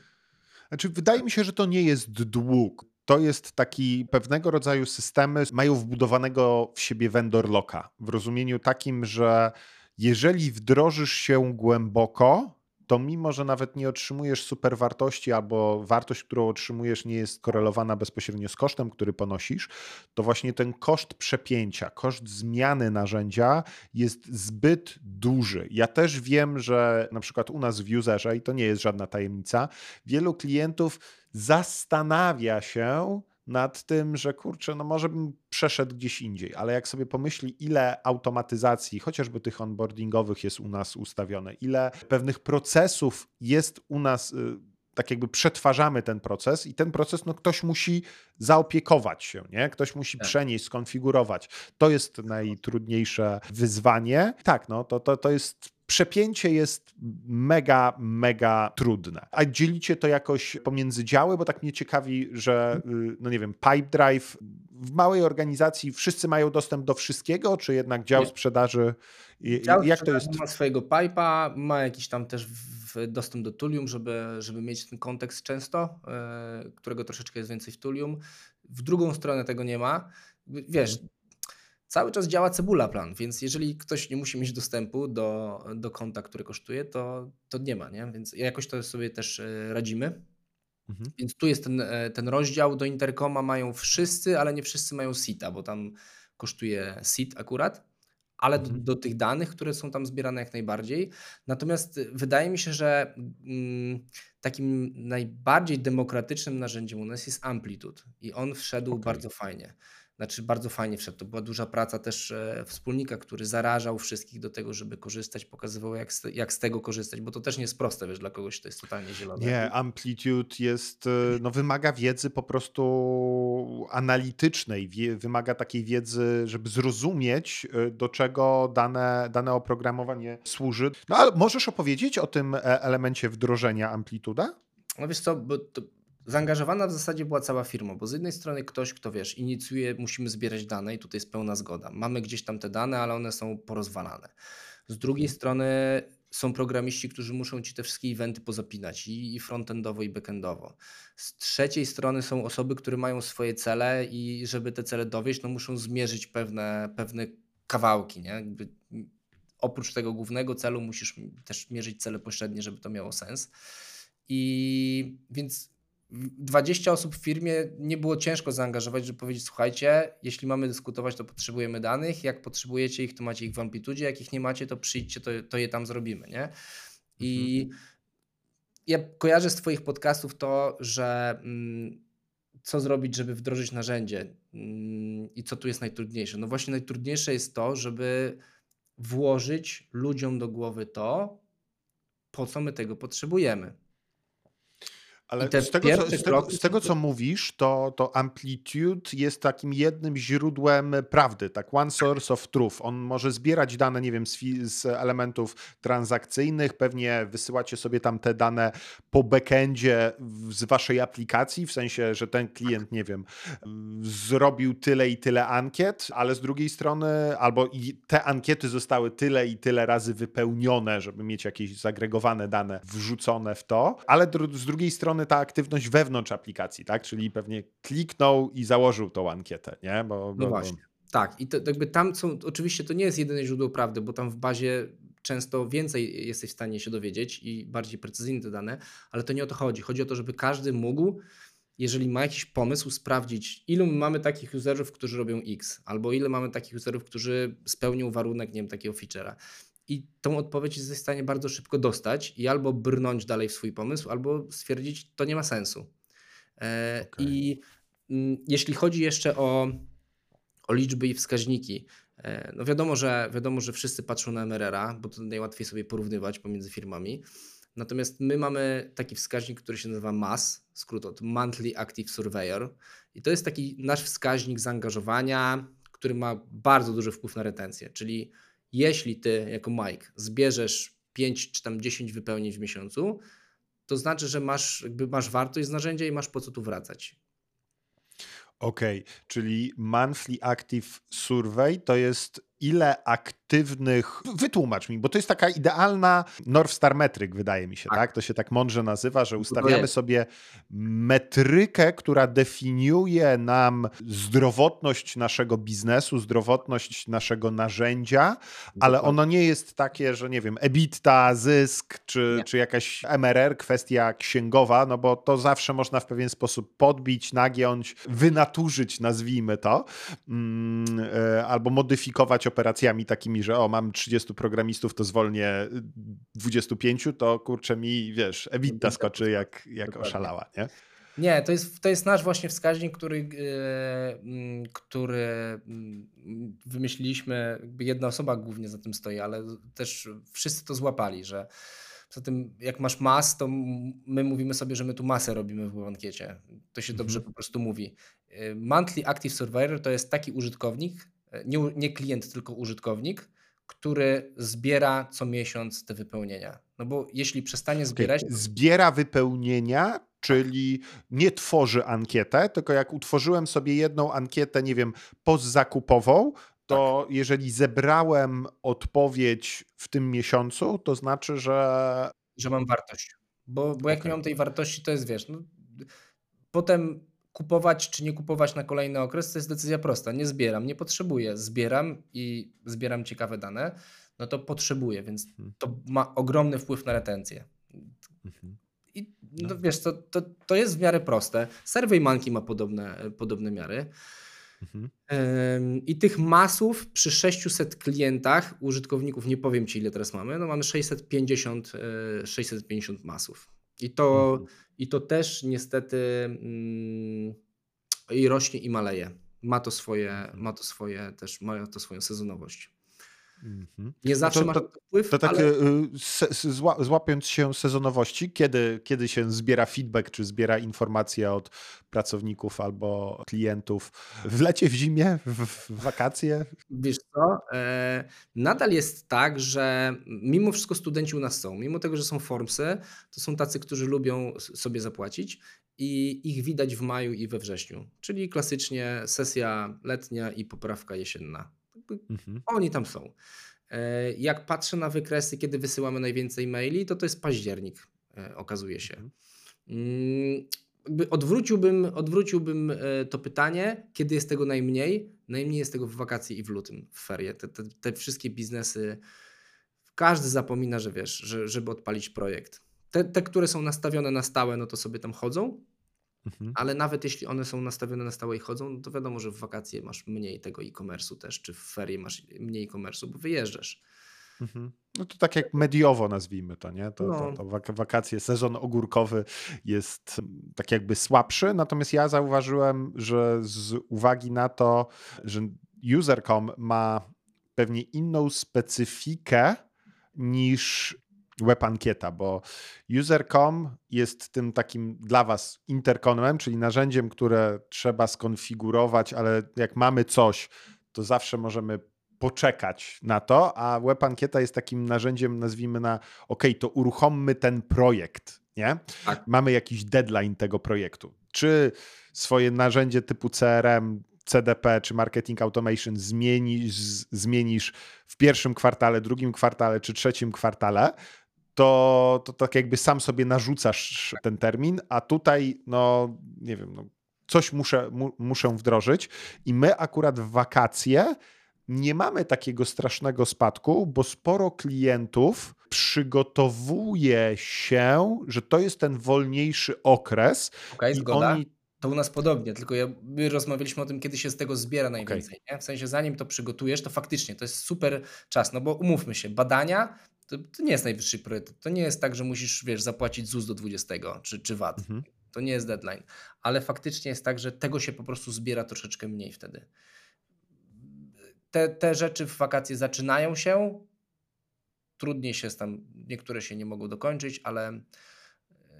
Znaczy, wydaje mi się, że to nie jest dług. To jest taki pewnego rodzaju systemy, mają wbudowanego w siebie vendor locka. W rozumieniu takim, że jeżeli wdrożysz się głęboko, to mimo, że nawet nie otrzymujesz super wartości albo wartość, którą otrzymujesz nie jest korelowana bezpośrednio z kosztem, który ponosisz, to właśnie ten koszt przepięcia, koszt zmiany narzędzia jest zbyt duży. Ja też wiem, że na przykład u nas w userze, i to nie jest żadna tajemnica, wielu klientów zastanawia się, nad tym, że kurczę, no może bym przeszedł gdzieś indziej, ale jak sobie pomyśli, ile automatyzacji, chociażby tych onboardingowych jest u nas ustawione, ile pewnych procesów jest u nas y, tak jakby przetwarzamy ten proces i ten proces no, ktoś musi zaopiekować się, nie? ktoś musi tak. przenieść, skonfigurować. To jest najtrudniejsze wyzwanie. Tak, no, to, to, to jest przepięcie jest mega, mega trudne. A dzielicie to jakoś pomiędzy działy, bo tak mnie ciekawi, że y, no nie wiem, Pipedrive w małej organizacji wszyscy mają dostęp do wszystkiego, czy jednak dział nie. sprzedaży dział jak to jest? Ma swojego pipa, ma jakiś tam też dostęp do Tulium, żeby, żeby mieć ten kontekst często, yy, którego troszeczkę jest więcej w Tulium. W drugą stronę tego nie ma. Wiesz, cały czas działa cebula plan, więc jeżeli ktoś nie musi mieć dostępu do, do konta, które kosztuje, to, to nie ma, nie? Więc jakoś to sobie też e, radzimy. Mhm. Więc tu jest ten, e, ten rozdział. Do Intercoma mają wszyscy, ale nie wszyscy mają SITA, bo tam kosztuje SIT akurat, ale mhm. do, do, tych danych, które są tam zbierane jak najbardziej. Natomiast wydaje mi się, że mm, takim najbardziej demokratycznym narzędziem u nas jest Amplitude i on wszedł okay. bardzo fajnie. Znaczy bardzo fajnie wszedł. To była duża praca też e, wspólnika, który zarażał wszystkich do tego, żeby korzystać, pokazywał jak z, jak z tego korzystać, bo to też nie jest proste, wiesz, dla kogoś to jest totalnie zielone. Nie, Amplitude jest, e, no wymaga wiedzy po prostu analitycznej, wie, wymaga takiej wiedzy, żeby zrozumieć, e, do czego dane, dane oprogramowanie służy. No ale możesz opowiedzieć o tym elemencie wdrożenia Amplituda? No wiesz co, bo to Zaangażowana w zasadzie była cała firma, bo z jednej strony ktoś, kto wiesz, inicjuje, musimy zbierać dane i tutaj jest pełna zgoda. Mamy gdzieś tam te dane, ale one są porozwalane. Z drugiej mhm. strony są programiści, którzy muszą ci te wszystkie eventy pozapinać i frontendowo, i backendowo. Z trzeciej strony są osoby, które mają swoje cele i żeby te cele dowieść, no muszą zmierzyć pewne, pewne kawałki, nie? Jakby oprócz tego głównego celu musisz też mierzyć cele pośrednie, żeby to miało sens. I więc 20 osób w firmie nie było ciężko zaangażować, żeby powiedzieć: Słuchajcie, jeśli mamy dyskutować, to potrzebujemy danych. Jak potrzebujecie ich, to macie ich w amplitudzie. Jak ich nie macie, to przyjdźcie, to, to je tam zrobimy. Nie? I mhm. ja kojarzę z Twoich podcastów to, że mm, co zrobić, żeby wdrożyć narzędzie mm, i co tu jest najtrudniejsze. No właśnie, najtrudniejsze jest to, żeby włożyć ludziom do głowy to, po co my tego potrzebujemy. Ale z tego, co, z tego, z tego, co mówisz, to, to Amplitude jest takim jednym źródłem prawdy, tak? One source of truth. On może zbierać dane, nie wiem, z, z elementów transakcyjnych, pewnie wysyłacie sobie tam te dane po backendzie z waszej aplikacji, w sensie, że ten klient, nie wiem, zrobił tyle i tyle ankiet, ale z drugiej strony, albo i te ankiety zostały tyle i tyle razy wypełnione, żeby mieć jakieś zagregowane dane wrzucone w to, ale z drugiej strony ta aktywność wewnątrz aplikacji, tak? Czyli pewnie kliknął i założył tą ankietę, nie? Bo, No bo, właśnie. Tak, i to jakby tam są, oczywiście to nie jest jedyne źródło prawdy, bo tam w bazie często więcej jesteś w stanie się dowiedzieć i bardziej precyzyjne te dane, ale to nie o to chodzi. Chodzi o to, żeby każdy mógł, jeżeli ma jakiś pomysł, sprawdzić, ilu mamy takich userów, którzy robią X, albo ile mamy takich userów, którzy spełnią warunek, nie wiem, takiego feature'a. I tą odpowiedź jesteś w stanie bardzo szybko dostać i albo brnąć dalej w swój pomysł, albo stwierdzić, to nie ma sensu. E, Okej. I mm, jeśli chodzi jeszcze o, o liczby i wskaźniki, e, no wiadomo, że wiadomo, że wszyscy patrzą na MRR-a, bo to najłatwiej sobie porównywać pomiędzy firmami. Natomiast my mamy taki wskaźnik, który się nazywa MAS, skrót od Monthly Active Surveyor. I to jest taki nasz wskaźnik zaangażowania, który ma bardzo duży wpływ na retencję. Czyli jeśli ty jako Mike zbierzesz 5 czy tam 10 wypełnień w miesiącu, to znaczy, że masz, jakby masz wartość z narzędzia i masz po co tu wracać. Okej, czyli monthly active survey to jest ile aktywnych. Wytłumacz mi, bo to jest taka idealna North Star metryk, wydaje mi się, tak? Tak. To się tak mądrze nazywa, że ustawiamy sobie metrykę, która definiuje nam zdrowotność naszego biznesu, zdrowotność naszego narzędzia, ale ono nie jest takie, że nie wiem, EBITDA, zysk, czy, Nie. czy jakaś MRR, kwestia księgowa, no bo to zawsze można w pewien sposób podbić, nagiąć, wynaturzyć, nazwijmy to, mm, e, albo modyfikować operacjami takimi, że o, mam 30 programistów, to zwolnię 25, to kurczę mi, wiesz, EBITDA skoczy jak, jak Dokładnie. oszalała, nie? Nie, to jest, to jest nasz właśnie wskaźnik, który, mm, który mm, wymyśliliśmy, jakby jedna osoba głównie za tym stoi, ale też wszyscy to złapali, że poza tym jak masz mas, to my mówimy sobie, że my tu masę robimy w ankiecie. To się dobrze Mhm. po prostu mówi. E, Monthly Active Surveyor to jest taki użytkownik, nie, nie klient, tylko użytkownik, który zbiera co miesiąc te wypełnienia. No bo jeśli przestanie zbierać, Zbiera wypełnienia, czyli nie tworzy ankietę, tylko jak utworzyłem sobie jedną ankietę, nie wiem, postzakupową, to jeżeli zebrałem odpowiedź w tym miesiącu, to znaczy, że że mam wartość. Bo, bo jak Okej. nie mam tej wartości, to jest wiesz, no, potem kupować czy nie kupować na kolejny okres, to jest decyzja prosta. Nie zbieram, nie potrzebuję. Zbieram i zbieram ciekawe dane, no to potrzebuję, więc Mhm. to ma ogromny wpływ na retencję. Mhm. I no, wiesz, to, to, to jest w miarę proste. SurveyMonkey ma podobne, podobne miary. Mhm. I tych masów przy 600 klientach, użytkowników, nie powiem Ci ile teraz mamy, no mamy 650, y, 650 masów. I to, Mhm. i to też niestety mm, i rośnie i maleje. Ma to swoje, ma to swoje też, ma to swoją sezonowość. Mhm. Nie zawsze to- ma to- to wpływ, To tak ale y, se- se- zła- złapiąc się sezonowości, kiedy, kiedy się zbiera feedback, czy zbiera informacje od pracowników albo klientów w lecie, w zimie, w, w wakacje? Wiesz co, e, nadal jest tak, że mimo wszystko studenci u nas są, mimo tego, że są Formsy, to są tacy, którzy lubią sobie zapłacić i ich widać w maju i we wrześniu, czyli klasycznie sesja letnia i poprawka jesienna. Mhm. Oni tam są. E, Jak patrzę na wykresy, kiedy wysyłamy najwięcej maili, to to jest październik, e, okazuje się. Mhm. Mm, odwróciłbym, odwróciłbym e, to pytanie, kiedy jest tego najmniej? Najmniej jest tego w wakacje i w lutym, w ferie. Te, te, te wszystkie biznesy, każdy zapomina, że wiesz, że, żeby odpalić projekt. Te, te, które są nastawione na stałe, no to sobie tam chodzą, Mhm. ale nawet jeśli one są nastawione na stałe i chodzą, no to wiadomo, że w wakacje masz mniej tego e-commerce'u też, czy w ferie masz mniej e-commerce'u, bo wyjeżdżasz. Mhm. No to tak jak mediowo nazwijmy to, nie? To, to, No. to wak- wakacje, sezon ogórkowy jest mm, tak jakby słabszy, natomiast ja zauważyłem, że z uwagi na to, że user.com ma pewnie inną specyfikę niż WebAnkieta, bo user.com jest tym takim dla Was interkomem, czyli narzędziem, które trzeba skonfigurować, ale jak mamy coś, to zawsze możemy poczekać na to, a WebAnkieta jest takim narzędziem, nazwijmy na OK, to uruchommy ten projekt, nie? Tak. Mamy jakiś deadline tego projektu. Czy swoje narzędzie typu CRM, CDP czy Marketing Automation zmienisz, zmienisz w pierwszym kwartale, drugim kwartale czy trzecim kwartale, to, to tak jakby sam sobie narzucasz ten termin, a tutaj, no nie wiem, no, coś muszę, mu, muszę wdrożyć i my akurat w wakacje nie mamy takiego strasznego spadku, bo sporo klientów przygotowuje się, że to jest ten wolniejszy okres. Okay, zgoda. Oni to u nas podobnie, tylko ja, my rozmawialiśmy o tym, kiedy się z tego zbiera najwięcej. Okay. W sensie, zanim to przygotujesz, to faktycznie to jest super czas. No bo umówmy się, badania to, to, nie jest najwyższy priorytet. To nie jest tak, że musisz, wiesz, zapłacić ZUS do 20 czy, czy VAT. Mhm. To nie jest deadline. Ale faktycznie jest tak, że tego się po prostu zbiera troszeczkę mniej wtedy. Te, te rzeczy w wakacje zaczynają się. Trudniej się tam, niektóre się nie mogą dokończyć, ale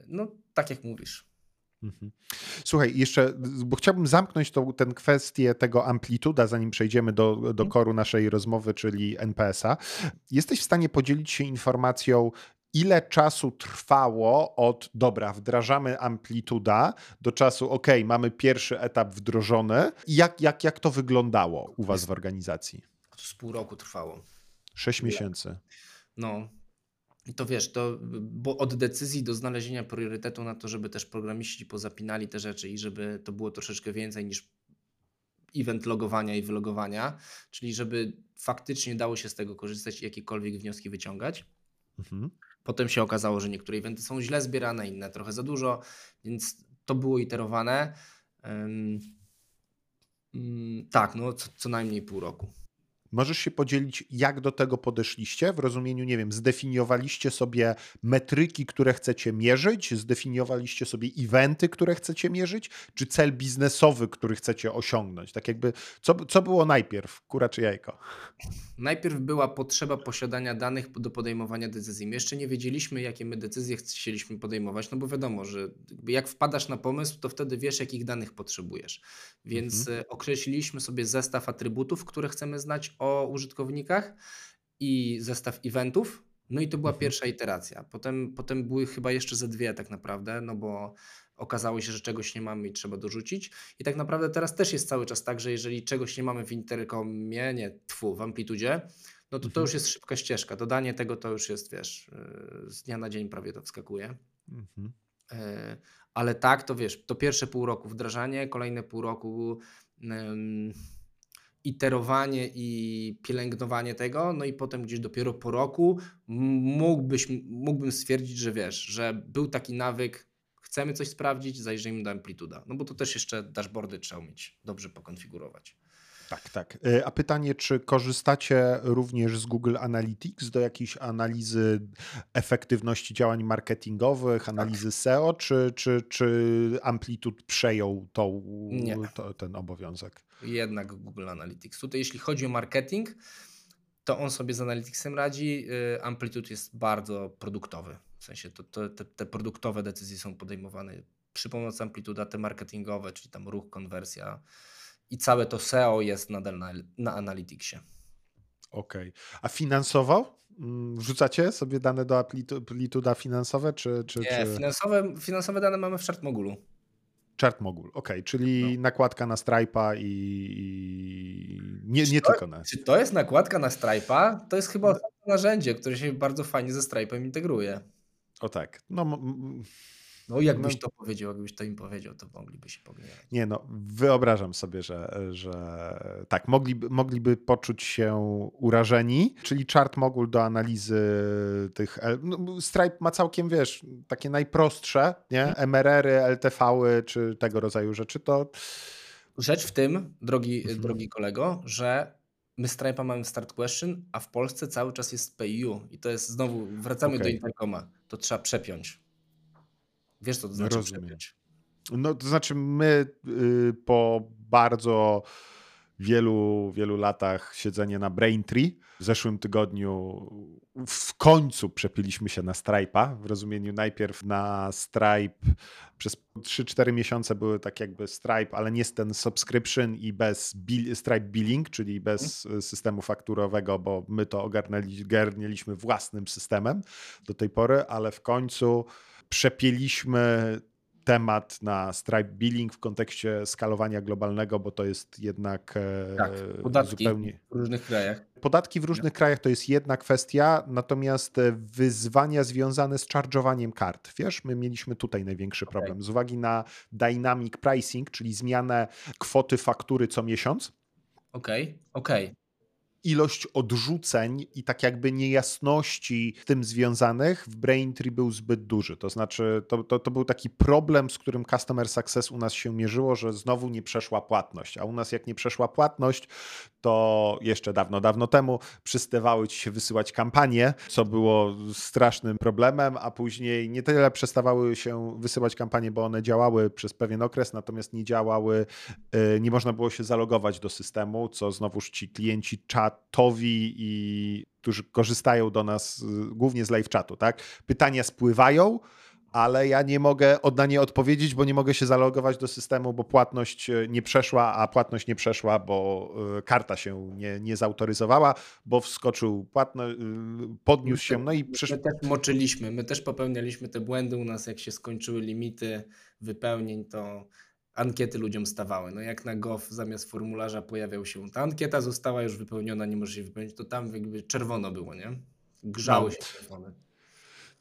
no tak jak mówisz. Słuchaj, jeszcze, bo chciałbym zamknąć tą, tę kwestię tego amplituda, zanim przejdziemy do, do mhm. koru naszej rozmowy, czyli NPS-a. Jesteś w stanie podzielić się informacją, ile czasu trwało od, dobra, wdrażamy amplituda, do czasu, ok, mamy pierwszy etap wdrożony. Jak, jak, jak to wyglądało u Was w organizacji? Z pół roku trwało. Sześć miesięcy. No, i to wiesz, to, bo od decyzji do znalezienia priorytetu na to, żeby też programiści pozapinali te rzeczy i żeby to było troszeczkę więcej niż event logowania i wylogowania, czyli żeby faktycznie dało się z tego korzystać i jakiekolwiek wnioski wyciągać. Mhm. Potem się okazało, że niektóre eventy są źle zbierane, inne trochę za dużo, więc to było iterowane. Um, um, tak, no co, co najmniej pół roku. Możesz się podzielić, jak do tego podeszliście? W rozumieniu, nie wiem, zdefiniowaliście sobie metryki, które chcecie mierzyć, zdefiniowaliście sobie eventy, które chcecie mierzyć, czy cel biznesowy, który chcecie osiągnąć? Tak jakby, co, co było najpierw, kura czy jajko? Najpierw była potrzeba posiadania danych do podejmowania decyzji. My jeszcze nie wiedzieliśmy, jakie my decyzje chcieliśmy podejmować, no bo wiadomo, że jak wpadasz na pomysł, to wtedy wiesz, jakich danych potrzebujesz. Więc mhm. E, określiliśmy sobie zestaw atrybutów, które chcemy znać o użytkownikach i zestaw eventów. No i to była mhm. pierwsza iteracja. Potem, potem były chyba jeszcze ze dwie tak naprawdę, no bo okazało się, że czegoś nie mamy i trzeba dorzucić. I tak naprawdę teraz też jest cały czas tak, że jeżeli czegoś nie mamy w interkomie, nie, tfu, w amplitudzie, no to to mhm. już jest szybka ścieżka. Dodanie tego to już jest, wiesz, y, z dnia na dzień prawie to wskakuje. Mhm. E, ale tak, to wiesz, to pierwsze pół roku wdrażanie, kolejne pół roku iterowanie i pielęgnowanie tego, no i potem gdzieś dopiero po roku mógłbyś, mógłbym stwierdzić, że wiesz, że był taki nawyk, chcemy coś sprawdzić, zajrzyjmy do amplituda, no bo to też jeszcze dashboardy trzeba mieć dobrze pokonfigurować. Tak, tak. E, a pytanie, czy korzystacie również z Google Analytics do jakiejś analizy efektywności działań marketingowych, tak. analizy tak. SEO, czy, czy, czy Amplitude przejął tą, to, ten obowiązek? Jednak Google Analytics. Tutaj jeśli chodzi o marketing, to on sobie z Analyticsem radzi. Y, Amplitude jest bardzo produktowy. W sensie to, to, te, te produktowe decyzje są podejmowane przy pomocy Amplituda, te marketingowe, czyli tam ruch, konwersja, i całe to SEO jest nadal na, na Analyticsie. Okej. Okay. A finansowo? Mm, wrzucacie sobie dane do Amplituda finansowe? Czy, czy, Nie, czy... Finansowe, finansowe dane mamy w ChartMogulu. ChartMogul, okej, okay, czyli no. nakładka na Stripe'a i, i... nie, nie to, tylko na... Czy to jest nakładka na Stripe'a? To jest chyba no. narzędzie, które się bardzo fajnie ze Stripe'em integruje. O tak, no no jakbyś no, to powiedział, jakbyś to im powiedział, to mogliby się pogniewać. Nie no, wyobrażam sobie, że, że tak, mogliby, mogliby poczuć się urażeni, czyli chart mogul do analizy tych, no, Stripe ma całkiem, wiesz, takie najprostsze, nie, MRR-y, LTV-y, czy tego rodzaju rzeczy, to... Rzecz w tym, drogi, mhm. drogi kolego, że my Stripe'a mamy start question, a w Polsce cały czas jest PayU i to jest znowu, wracamy okay. do Intercoma, to trzeba przepiąć. Wiesz, co to znaczy Rozumiem. przepiąć. No, to znaczy my y, po bardzo wielu, wielu latach siedzenia na Braintree w zeszłym tygodniu w końcu przepiliśmy się na Stripe'a, w rozumieniu najpierw na Stripe przez 3-4 miesiące były tak jakby Stripe, ale nie z ten subscription i bez bill, Stripe billing, czyli bez hmm. systemu fakturowego, bo my to ogarnęli, ogarnialiśmy własnym systemem do tej pory, ale w końcu przepieliśmy temat na Stripe Billing w kontekście skalowania globalnego, bo to jest jednak e, tak, podatki zupełnie... w różnych krajach. Podatki w różnych krajach to jest jedna kwestia, natomiast e, wyzwania związane z charge'owaniem kart. Wiesz, my mieliśmy tutaj największy okay. problem z uwagi na dynamic pricing, czyli zmianę kwoty faktury co miesiąc. Okej, okay, okej. Okay ilość odrzuceń i tak jakby niejasności z tym związanych w Braintree był zbyt duży. To znaczy, to, to, to, był taki problem, z którym Customer Success u nas się mierzyło, że znowu nie przeszła płatność. A u nas, jak nie przeszła płatność, to jeszcze dawno, dawno temu przestawały ci się wysyłać kampanie, co było strasznym problemem, a później nie tyle przestawały się wysyłać kampanie, bo one działały przez pewien okres, natomiast nie działały, y, nie można było się zalogować do systemu, co znowuż ci klienci czatowi i którzy korzystają do nas y, głównie z live czatu, tak? Pytania spływają, ale ja nie mogę na nie odpowiedzieć, bo nie mogę się zalogować do systemu, bo płatność e, nie przeszła, a płatność nie przeszła, bo e, karta się nie, nie zautoryzowała, bo wskoczył płatność, e, podniósł się, no i przyszło. My też moczyliśmy, my też popełnialiśmy te błędy u nas, jak się skończyły limity wypełnień, to ankiety ludziom stawały. No jak na GOV zamiast formularza pojawiał się, ta ankieta została już wypełniona, nie możesz jej wypełnić, to tam jakby czerwono było, nie? Grzały no. się telefony.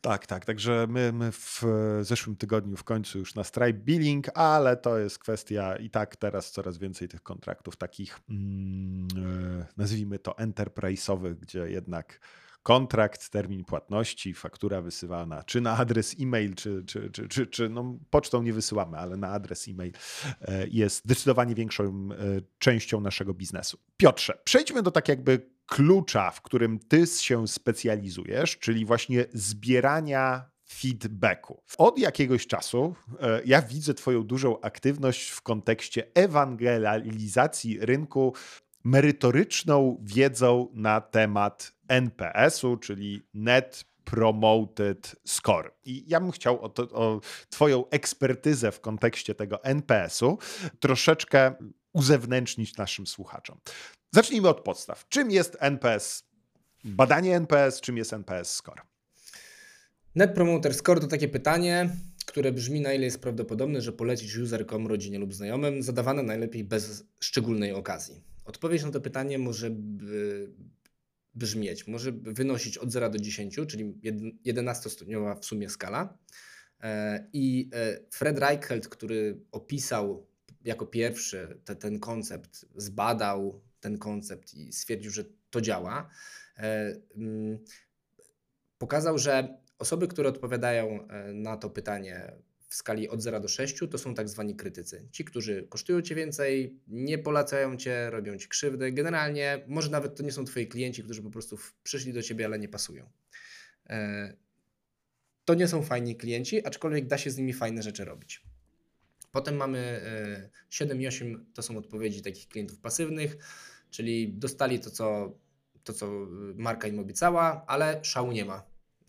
Tak, tak. Także my, my w zeszłym tygodniu w końcu już na Stripe Billing, ale to jest kwestia i tak teraz coraz więcej tych kontraktów takich, mm, e, nazwijmy to enterprise'owych, gdzie jednak kontrakt, termin płatności, faktura wysyłana, czy na adres e-mail, czy, czy, czy, czy, czy no, pocztą nie wysyłamy, ale na adres e-mail e, jest zdecydowanie większą e, częścią naszego biznesu. Piotrze, przejdźmy do tak jakby klucza, w którym ty się specjalizujesz, czyli właśnie zbierania feedbacku. Od jakiegoś czasu e, ja widzę Twoją dużą aktywność w kontekście ewangelizacji rynku merytoryczną wiedzą na temat NPS-u, czyli Net Promoted Score. I ja bym chciał o, to, o Twoją ekspertyzę w kontekście tego NPS-u troszeczkę uzewnętrznić naszym słuchaczom. Zacznijmy od podstaw. Czym jest NPS? Badanie NPS, czym jest NPS Score? Net Promoter Score to takie pytanie, które brzmi na ile jest prawdopodobne, że polecić userkom, rodzinie lub znajomym, zadawane najlepiej bez szczególnej okazji. Odpowiedź na to pytanie może brzmieć, może wynosić od 0 do 10, czyli 11-stopniowa w sumie skala. E, I e, Fred Reichelt, który opisał jako pierwszy te, ten koncept, zbadał ten koncept i stwierdził, że to działa, e, mm, pokazał, że osoby, które odpowiadają na to pytanie w skali od 0 do 6 to są tak zwani krytycy. Ci, którzy kosztują cię więcej, nie polecają cię, robią ci krzywdę. Generalnie, może nawet to nie są twoi klienci, którzy po prostu przyszli do ciebie, ale nie pasują. E, to nie są fajni klienci, aczkolwiek da się z nimi fajne rzeczy robić. Potem mamy 7 e, i 8 to są odpowiedzi takich klientów pasywnych, czyli dostali to, co, to, co marka im obiecała, ale szału nie ma.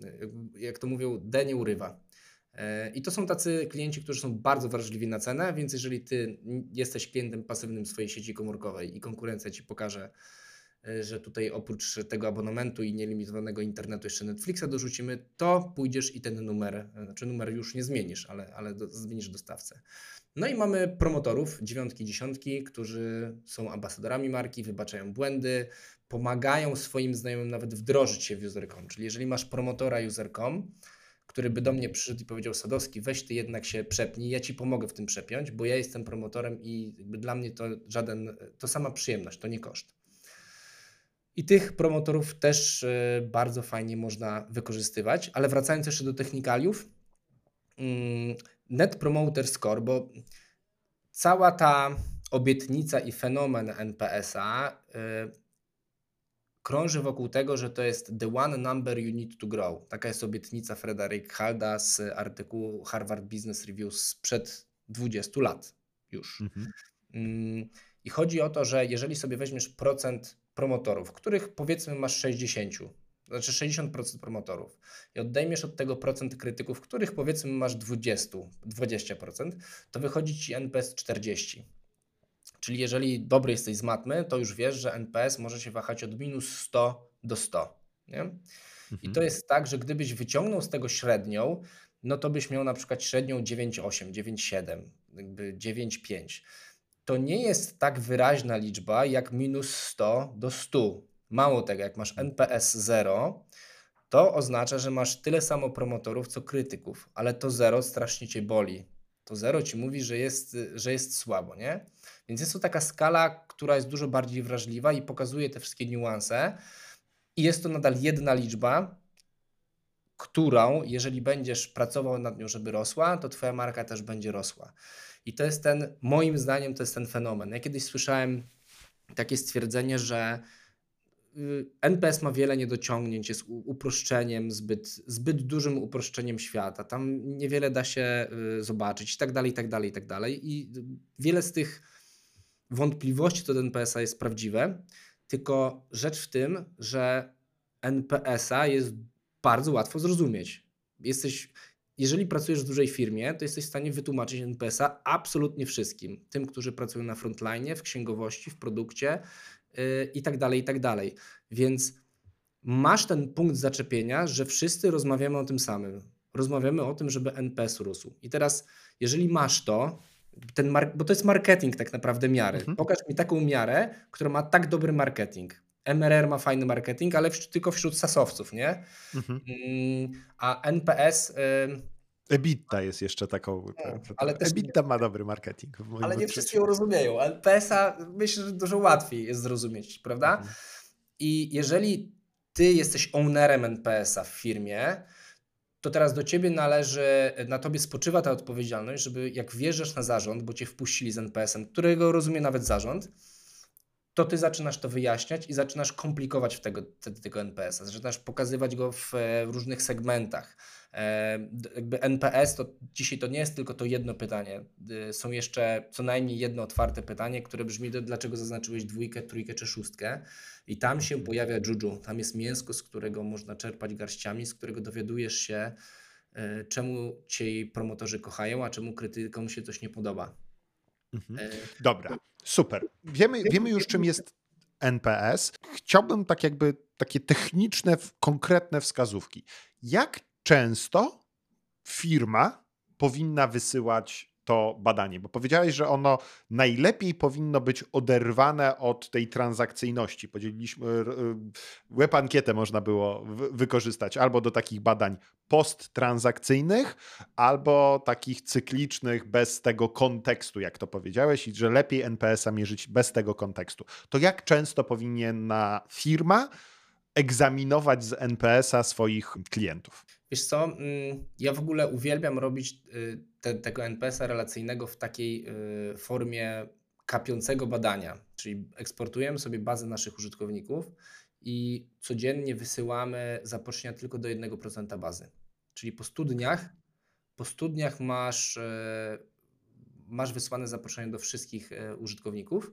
E, jak to mówią, D nie urywa. E, I to są tacy klienci, którzy są bardzo wrażliwi na cenę, więc jeżeli ty jesteś klientem pasywnym swojej sieci komórkowej i konkurencja ci pokaże, e, że tutaj oprócz tego abonamentu i nielimitowanego internetu jeszcze Netflixa dorzucimy, to pójdziesz i ten numer, e, znaczy numer już nie zmienisz, ale, ale do, zmienisz dostawcę. No i mamy promotorów, dziewiątki, dziesiątki, którzy są ambasadorami marki, wybaczają błędy, pomagają swoim znajomym nawet wdrożyć się w user.com. Czyli jeżeli masz promotora user.com, który by do mnie przyszedł i powiedział Sadowski, weź ty jednak się przepnij, ja ci pomogę w tym przepiąć, bo ja jestem promotorem i dla mnie to żaden, to sama przyjemność, to nie koszt. I tych promotorów też e, bardzo fajnie można wykorzystywać, ale wracając jeszcze do technikaliów, mm, Net Promoter Score, bo cała ta obietnica i fenomen NPS-a e, krąży wokół tego, że to jest the one number you need to grow. Taka jest obietnica Frederick Halda z artykułu Harvard Business Review sprzed 20 lat już. Mhm. Mm, I chodzi o to, że jeżeli sobie weźmiesz procent promotorów, których powiedzmy masz 60, znaczy 60% promotorów i odejmiesz od tego procent krytyków, których powiedzmy masz 20, 20%, to wychodzi ci NPS 40. Czyli jeżeli dobry jesteś z matmy, to już wiesz, że NPS może się wahać od minus 100 do 100. Nie? I Mhm. to jest tak, że gdybyś wyciągnął z tego średnią, no to byś miał na przykład średnią 9,8, 9,7, jakby 9,5. To nie jest tak wyraźna liczba jak minus 100 do 100. Mało tego, jak masz NPS 0, to oznacza, że masz tyle samo promotorów, co krytyków, ale to 0 strasznie cię boli. To 0 ci mówi, że jest, że jest słabo, nie? Więc jest to taka skala, która jest dużo bardziej wrażliwa i pokazuje te wszystkie niuanse. I jest to nadal jedna liczba, którą, jeżeli będziesz pracował nad nią, żeby rosła, to Twoja marka też będzie rosła. I to jest ten, moim zdaniem, to jest ten fenomen. Ja kiedyś słyszałem takie stwierdzenie, że NPS ma wiele niedociągnięć, jest uproszczeniem, zbyt, zbyt dużym uproszczeniem świata. Tam niewiele da się y, zobaczyć i tak dalej, i tak dalej, i tak dalej. I y, wiele z tych wątpliwości co do NPS-a jest prawdziwe, tylko rzecz w tym, że NPS-a jest bardzo łatwo zrozumieć. Jesteś, jeżeli pracujesz w dużej firmie, to jesteś w stanie wytłumaczyć NPS-a absolutnie wszystkim. Tym, którzy pracują na frontline, w księgowości, w produkcie i tak dalej, i tak dalej. Więc masz ten punkt zaczepienia, że wszyscy rozmawiamy o tym samym. Rozmawiamy o tym, żeby NPS rósł. I teraz, jeżeli masz to, ten bo to jest marketing tak naprawdę miary. Mhm. Pokaż mi taką miarę, która ma tak dobry marketing. MRR ma fajny marketing, ale tylko wśród sasowców, nie? Mhm. Mm, A NPS, ym, EBITDA jest jeszcze taką. ale też nie- EBITDA ma dobry marketing. W ale nie odczuciu. wszyscy ją rozumieją. NPS-a myślę, że dużo łatwiej jest zrozumieć, prawda? Mhm. I jeżeli ty jesteś ownerem NPS-a w firmie, to teraz do ciebie należy, na tobie spoczywa ta odpowiedzialność, żeby jak wjeżdżasz na zarząd, bo cię wpuścili z NPS-em, którego rozumie nawet zarząd, to ty zaczynasz to wyjaśniać i zaczynasz komplikować w tego, te- tego NPS-a. Zaczynasz pokazywać go w e, różnych segmentach. Jakby NPS to dzisiaj to nie jest tylko to jedno pytanie. Y, Są jeszcze co najmniej jedno otwarte pytanie, które brzmi, "Do- dlaczego zaznaczyłeś dwójkę, trójkę czy szóstkę. I tam się pojawia juju. Tam jest mięsko, z którego można czerpać garściami, z którego dowiadujesz się, e, czemu ci promotorzy kochają, a czemu krytykom się coś nie podoba. Mhm. E, Dobra, super. Wiemy, wiemy już, czym jest NPS. Chciałbym tak jakby takie techniczne, konkretne wskazówki. Jak często firma powinna wysyłać to badanie? Bo powiedziałeś, że ono najlepiej powinno być oderwane od tej transakcyjności. Podzieliliśmy, y, web ankietę można było wy- wykorzystać albo do takich badań posttransakcyjnych, albo takich cyklicznych bez tego kontekstu, jak to powiedziałeś, i że lepiej NPS-a mierzyć bez tego kontekstu. To jak często powinna firma egzaminować z NPS-a swoich klientów? Wiesz co, mm, ja w ogóle uwielbiam robić y, te, tego NPS-a relacyjnego w takiej y, formie kapiącego badania, czyli eksportujemy sobie bazę naszych użytkowników i codziennie wysyłamy zaproszenia tylko do 1% bazy. Czyli po 100 dniach, po 100 dniach masz, e, masz wysłane zaproszenie do wszystkich e, użytkowników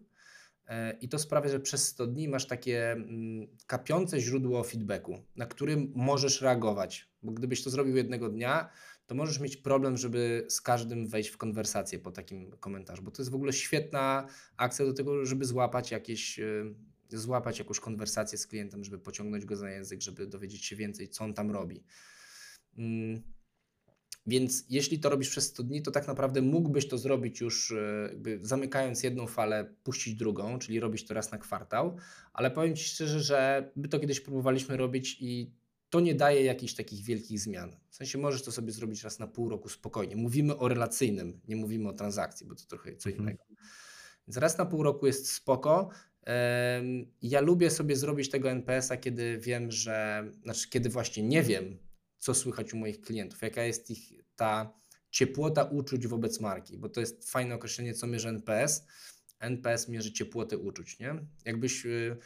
i to sprawia, że przez 100 dni masz takie mm, kapiące źródło feedbacku, na którym możesz reagować, bo gdybyś to zrobił jednego dnia, to możesz mieć problem, żeby z każdym wejść w konwersację po takim komentarzu, bo to jest w ogóle świetna akcja do tego, żeby złapać jakieś, e, złapać jakąś konwersację z klientem, żeby pociągnąć go za język, żeby dowiedzieć się więcej, co on tam robi. Więc jeśli to robisz przez 100 dni, to tak naprawdę mógłbyś to zrobić już e, zamykając jedną falę, puścić drugą, czyli robić to raz na kwartał, ale powiem Ci szczerze, że my to kiedyś próbowaliśmy robić i to nie daje jakichś takich wielkich zmian. W sensie możesz to sobie zrobić raz na pół roku spokojnie. Mówimy o relacyjnym, nie mówimy o transakcji, bo to trochę co Mhm. innego. Więc raz na pół roku jest spoko. Ja lubię sobie zrobić tego NPS-a, kiedy wiem, że, znaczy kiedy właśnie nie wiem, co słychać u moich klientów, jaka jest ich ta ciepłota uczuć wobec marki, bo to jest fajne określenie, co mierzy NPS. NPS mierzy ciepłotę uczuć, nie? Jakbyś y,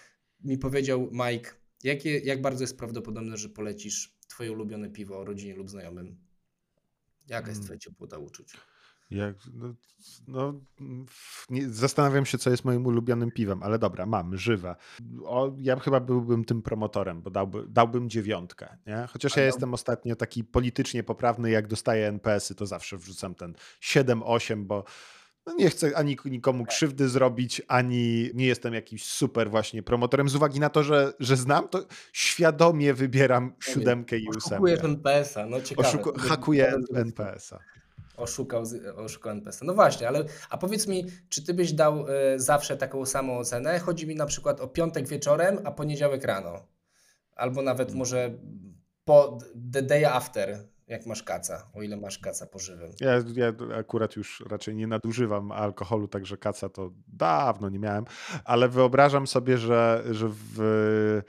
mi powiedział, Mike, jakie, jak bardzo jest prawdopodobne, że polecisz twoje ulubione piwo rodzinie lub znajomym? Jaka jest Mm. twoja ciepłota uczuć? Jak, no, no, nie, zastanawiam się, co jest moim ulubionym piwem, ale dobra, mam, żywe. O, ja chyba byłbym tym promotorem, bo dałby, dałbym dziewiątkę. Nie? Chociaż ja jestem ostatnio taki politycznie poprawny, jak dostaję NPS-y, to zawsze wrzucam ten 7-8, bo no nie chcę ani nikomu krzywdy zrobić, ani nie jestem jakimś super właśnie promotorem. Z uwagi na to, że, że znam, to świadomie wybieram siódemkę i ósemkę. Oszukujesz NPS-a, no ciekawe. Oszuku hakuję NPS-a. Oszukał, oszukał NPS-a. No właśnie, ale a powiedz mi, czy ty byś dał y, zawsze taką samą ocenę? Chodzi mi na przykład o piątek wieczorem, a poniedziałek rano. Albo nawet hmm. może po the day after, jak masz kaca, o ile masz kaca pożywym. Ja, ja akurat już raczej nie nadużywam alkoholu, także kaca to dawno nie miałem, ale wyobrażam sobie, że, że w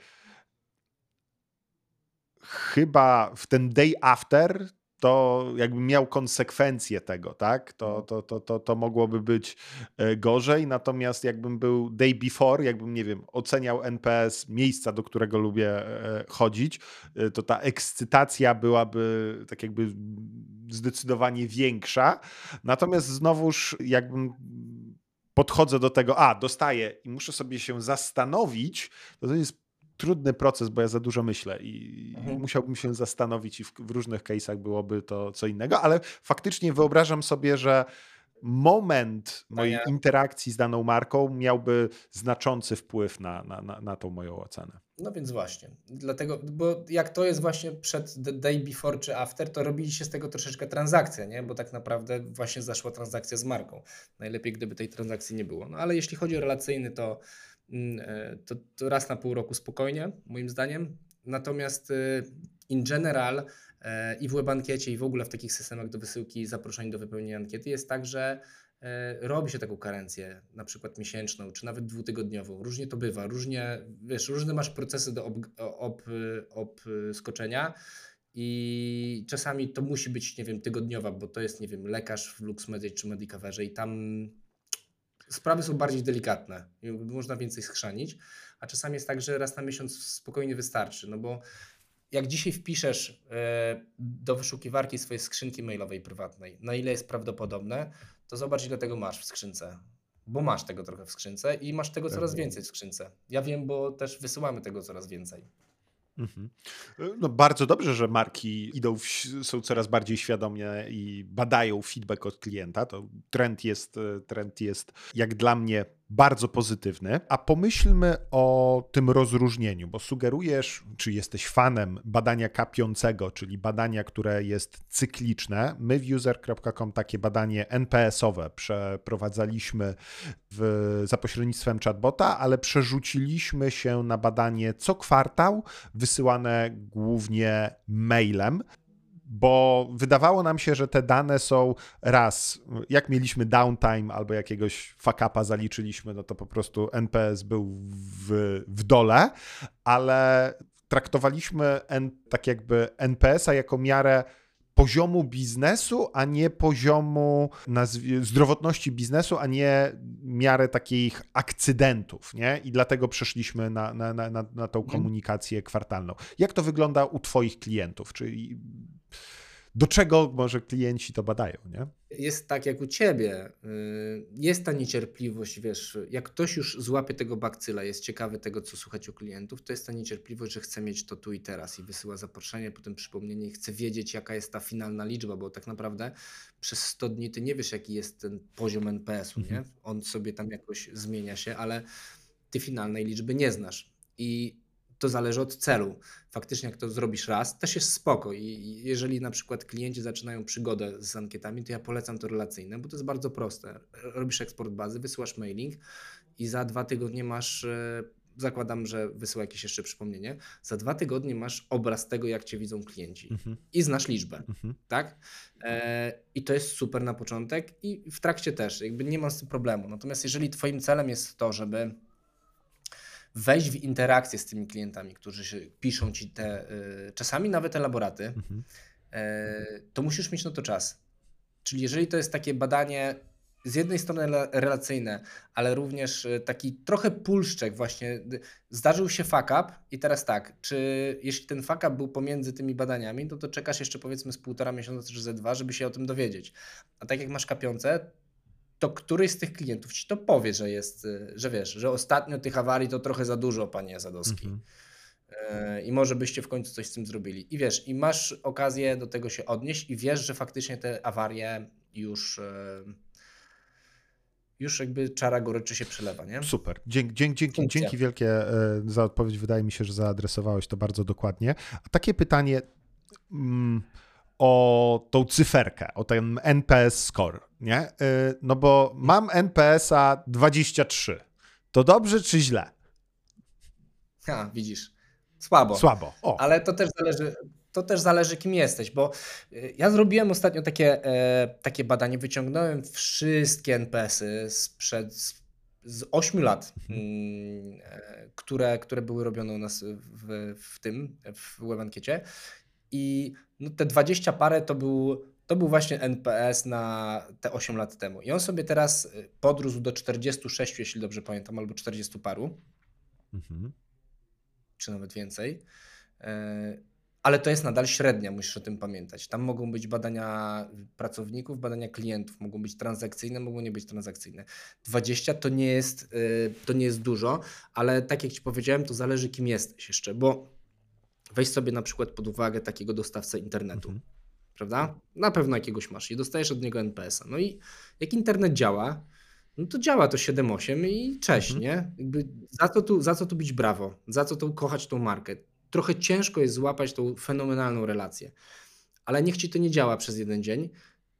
chyba w ten day after to jakbym miał konsekwencje tego, tak, to, mhm. to, to, to, to mogłoby być e, gorzej. Natomiast jakbym był day before, jakbym, nie wiem, oceniał NPS miejsca, do którego lubię e, chodzić, e, to ta ekscytacja byłaby tak jakby zdecydowanie większa. Natomiast znowuż jakbym podchodzę do tego, a dostaję i muszę sobie się zastanowić, to to jest trudny proces, bo ja za dużo myślę i mhm. musiałbym się zastanowić i w, w różnych case'ach byłoby to co innego, ale faktycznie wyobrażam sobie, że moment mojej ja. interakcji z daną marką miałby znaczący wpływ na, na, na, na tą moją ocenę. No więc właśnie, dlatego, bo jak to jest właśnie przed the day before czy after, to robiliście z tego troszeczkę transakcję, nie? bo tak naprawdę właśnie zaszła transakcja z marką. Najlepiej, gdyby tej transakcji nie było. No ale jeśli chodzi o relacyjny, to to, to raz na pół roku spokojnie, moim zdaniem. Natomiast y, in general e, i w webankiecie i w ogóle w takich systemach do wysyłki zaproszeń do wypełnienia ankiety jest tak, że e, robi się taką karencję, na przykład miesięczną, czy nawet dwutygodniową. Różnie to bywa, różnie, wiesz, różne masz procesy do obskoczenia. Ob, ob i czasami to musi być, nie wiem, tygodniowa, bo to jest, nie wiem, lekarz w LuxMedia czy Medicoverze i tam sprawy są bardziej delikatne i można więcej schrzanić, a czasami jest tak, że raz na miesiąc spokojnie wystarczy, no bo jak dzisiaj wpiszesz e, do wyszukiwarki swojej skrzynki mailowej prywatnej, na ile jest prawdopodobne, to zobacz ile tego masz w skrzynce. Bo masz tego trochę w skrzynce i masz tego coraz więcej w skrzynce. Ja wiem, bo też wysyłamy tego coraz więcej. Mhm. No bardzo dobrze, że marki idą, w, są coraz bardziej świadomie i badają feedback od klienta. To trend jest, trend jest jak dla mnie bardzo pozytywny. A pomyślmy o tym rozróżnieniu, bo sugerujesz, czy jesteś fanem badania kapiącego, czyli badania, które jest cykliczne. My w user.com takie badanie NPS-owe przeprowadzaliśmy w, za pośrednictwem chatbota, ale przerzuciliśmy się na badanie co kwartał, wysyłane głównie mailem bo wydawało nam się, że te dane są raz, jak mieliśmy downtime albo jakiegoś fuck-upa zaliczyliśmy, no to po prostu NPS był w, w dole, ale traktowaliśmy N, tak jakby NPS-a jako miarę poziomu biznesu, a nie poziomu zdrowotności biznesu, a nie miarę takich akcydentów, nie? I dlatego przeszliśmy na, na, na, na tą mhm. komunikację kwartalną. Jak to wygląda u Twoich klientów? Czyli do czego może klienci to badają, nie? Jest tak jak u ciebie. Y, jest ta niecierpliwość, wiesz, jak ktoś już złapie tego bakcyla, jest ciekawy tego, co słuchać u klientów, to jest ta niecierpliwość, że chce mieć to tu i teraz i wysyła zaproszenie, potem przypomnienie i chce wiedzieć, jaka jest ta finalna liczba, bo tak naprawdę przez 100 dni ty nie wiesz, jaki jest ten poziom NPS-u, nie? Mhm. On sobie tam jakoś zmienia się, ale ty finalnej liczby nie znasz. I to zależy od celu. Faktycznie, jak to zrobisz raz, też jest spoko. I jeżeli na przykład klienci zaczynają przygodę z ankietami, to ja polecam to relacyjne, bo to jest bardzo proste. Robisz eksport bazy, wysyłasz mailing i za dwa tygodnie masz e, zakładam, że wysyła jakieś jeszcze przypomnienie, za dwa tygodnie masz obraz tego, jak cię widzą klienci mhm. i znasz liczbę, mhm. tak? E, I to jest super na początek i w trakcie też, jakby nie ma z tym problemu. Natomiast jeżeli twoim celem jest to, żeby wejść w interakcję z tymi klientami, którzy piszą ci te, y, czasami nawet elaboraty, mhm. y, to musisz mieć na to czas. Czyli jeżeli to jest takie badanie z jednej strony relacyjne, ale również e, taki trochę pulszczek właśnie. Zdarzył się fuck up i teraz tak, czy jeśli ten fuck up był pomiędzy tymi badaniami, to, to czekasz jeszcze powiedzmy z półtora miesiąca czy ze dwa, żeby się o tym dowiedzieć. A tak jak masz kapiące, to któryś z tych klientów ci to powie, że jest, e, że wiesz, że ostatnio tych awarii to trochę za dużo, panie Zadowski. Mhm. E, I może byście w końcu coś z tym zrobili. I wiesz, i masz okazję do tego się odnieść, i wiesz, że faktycznie te awarie już już jakby czara goryczy się przelewa, nie? Super. Dzięki, dzięki, dzięki wielkie e, za odpowiedź. Wydaje mi się, że zaadresowałeś to bardzo dokładnie. A takie pytanie mm, o tą cyferkę, o ten NPS score, nie? E, no bo mam NPS-a 23. To dobrze czy źle? Ha, widzisz. Słabo. Słabo. O. Ale to też zależy, to też zależy, kim jesteś, bo y, ja zrobiłem ostatnio takie, e, takie badanie, wyciągnąłem wszystkie NPS-y sprzed z 8 lat, mhm. mm, e, które, które były robione u nas w, w tym, w WebAnkiecie i no te 20 parę to był, to był właśnie NPS na te 8 lat temu. I on sobie teraz y, podrósł do 46, jeśli dobrze pamiętam, albo 40 paru, mhm. czy nawet więcej. E, ale to jest nadal średnia, musisz o tym pamiętać. Tam mogą być badania pracowników, badania klientów, mogą być transakcyjne, mogą nie być transakcyjne. 20 to nie jest, y, to nie jest dużo, ale tak jak Ci powiedziałem, to zależy kim jesteś jeszcze, bo weź sobie na przykład pod uwagę takiego dostawcę internetu. Mhm. Prawda? Na pewno jakiegoś masz i dostajesz od niego NPS-a. No i jak internet działa, no to działa to 7-8 i cześć, mhm. nie? Jakby za, co tu, za co tu być brawo, za co tu kochać tą markę trochę ciężko jest złapać tą fenomenalną relację. Ale niech ci to nie działa przez jeden dzień,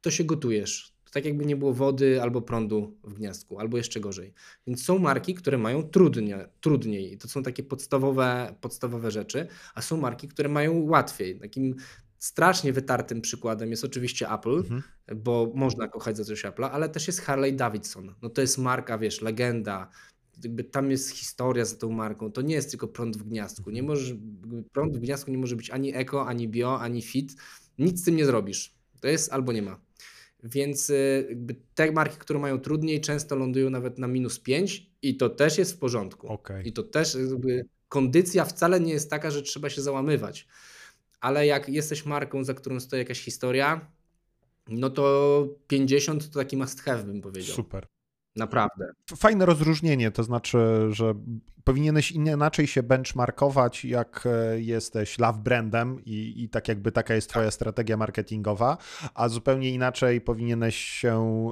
to się gotujesz. Tak jakby nie było wody albo prądu w gniazdku, albo jeszcze gorzej. Więc są marki, które mają trudnie, trudniej. To są takie podstawowe, podstawowe rzeczy, a są marki, które mają łatwiej. Takim strasznie wytartym przykładem jest oczywiście Apple, mhm. bo można kochać za coś Apple'a, ale też jest Harley Davidson. No to jest marka, wiesz, legenda, jakby tam jest historia za tą marką. To nie jest tylko prąd w gniazdku. Nie mhm. możesz, prąd w gniazdku nie może być ani eko, ani bio, ani fit. Nic z tym nie zrobisz. To jest albo nie ma. Więc y, te marki, które mają trudniej, często lądują nawet na minus 5 i to też jest w porządku. Okay. I to też jakby kondycja wcale nie jest taka, że trzeba się załamywać. Ale jak jesteś marką, za którą stoi jakaś historia, no to 50 to taki must have bym powiedział. Super. Naprawdę. Fajne rozróżnienie, to znaczy, że powinieneś inaczej się benchmarkować, jak e, jesteś love brandem i, i tak jakby taka jest twoja tak. strategia marketingowa, a zupełnie inaczej powinieneś się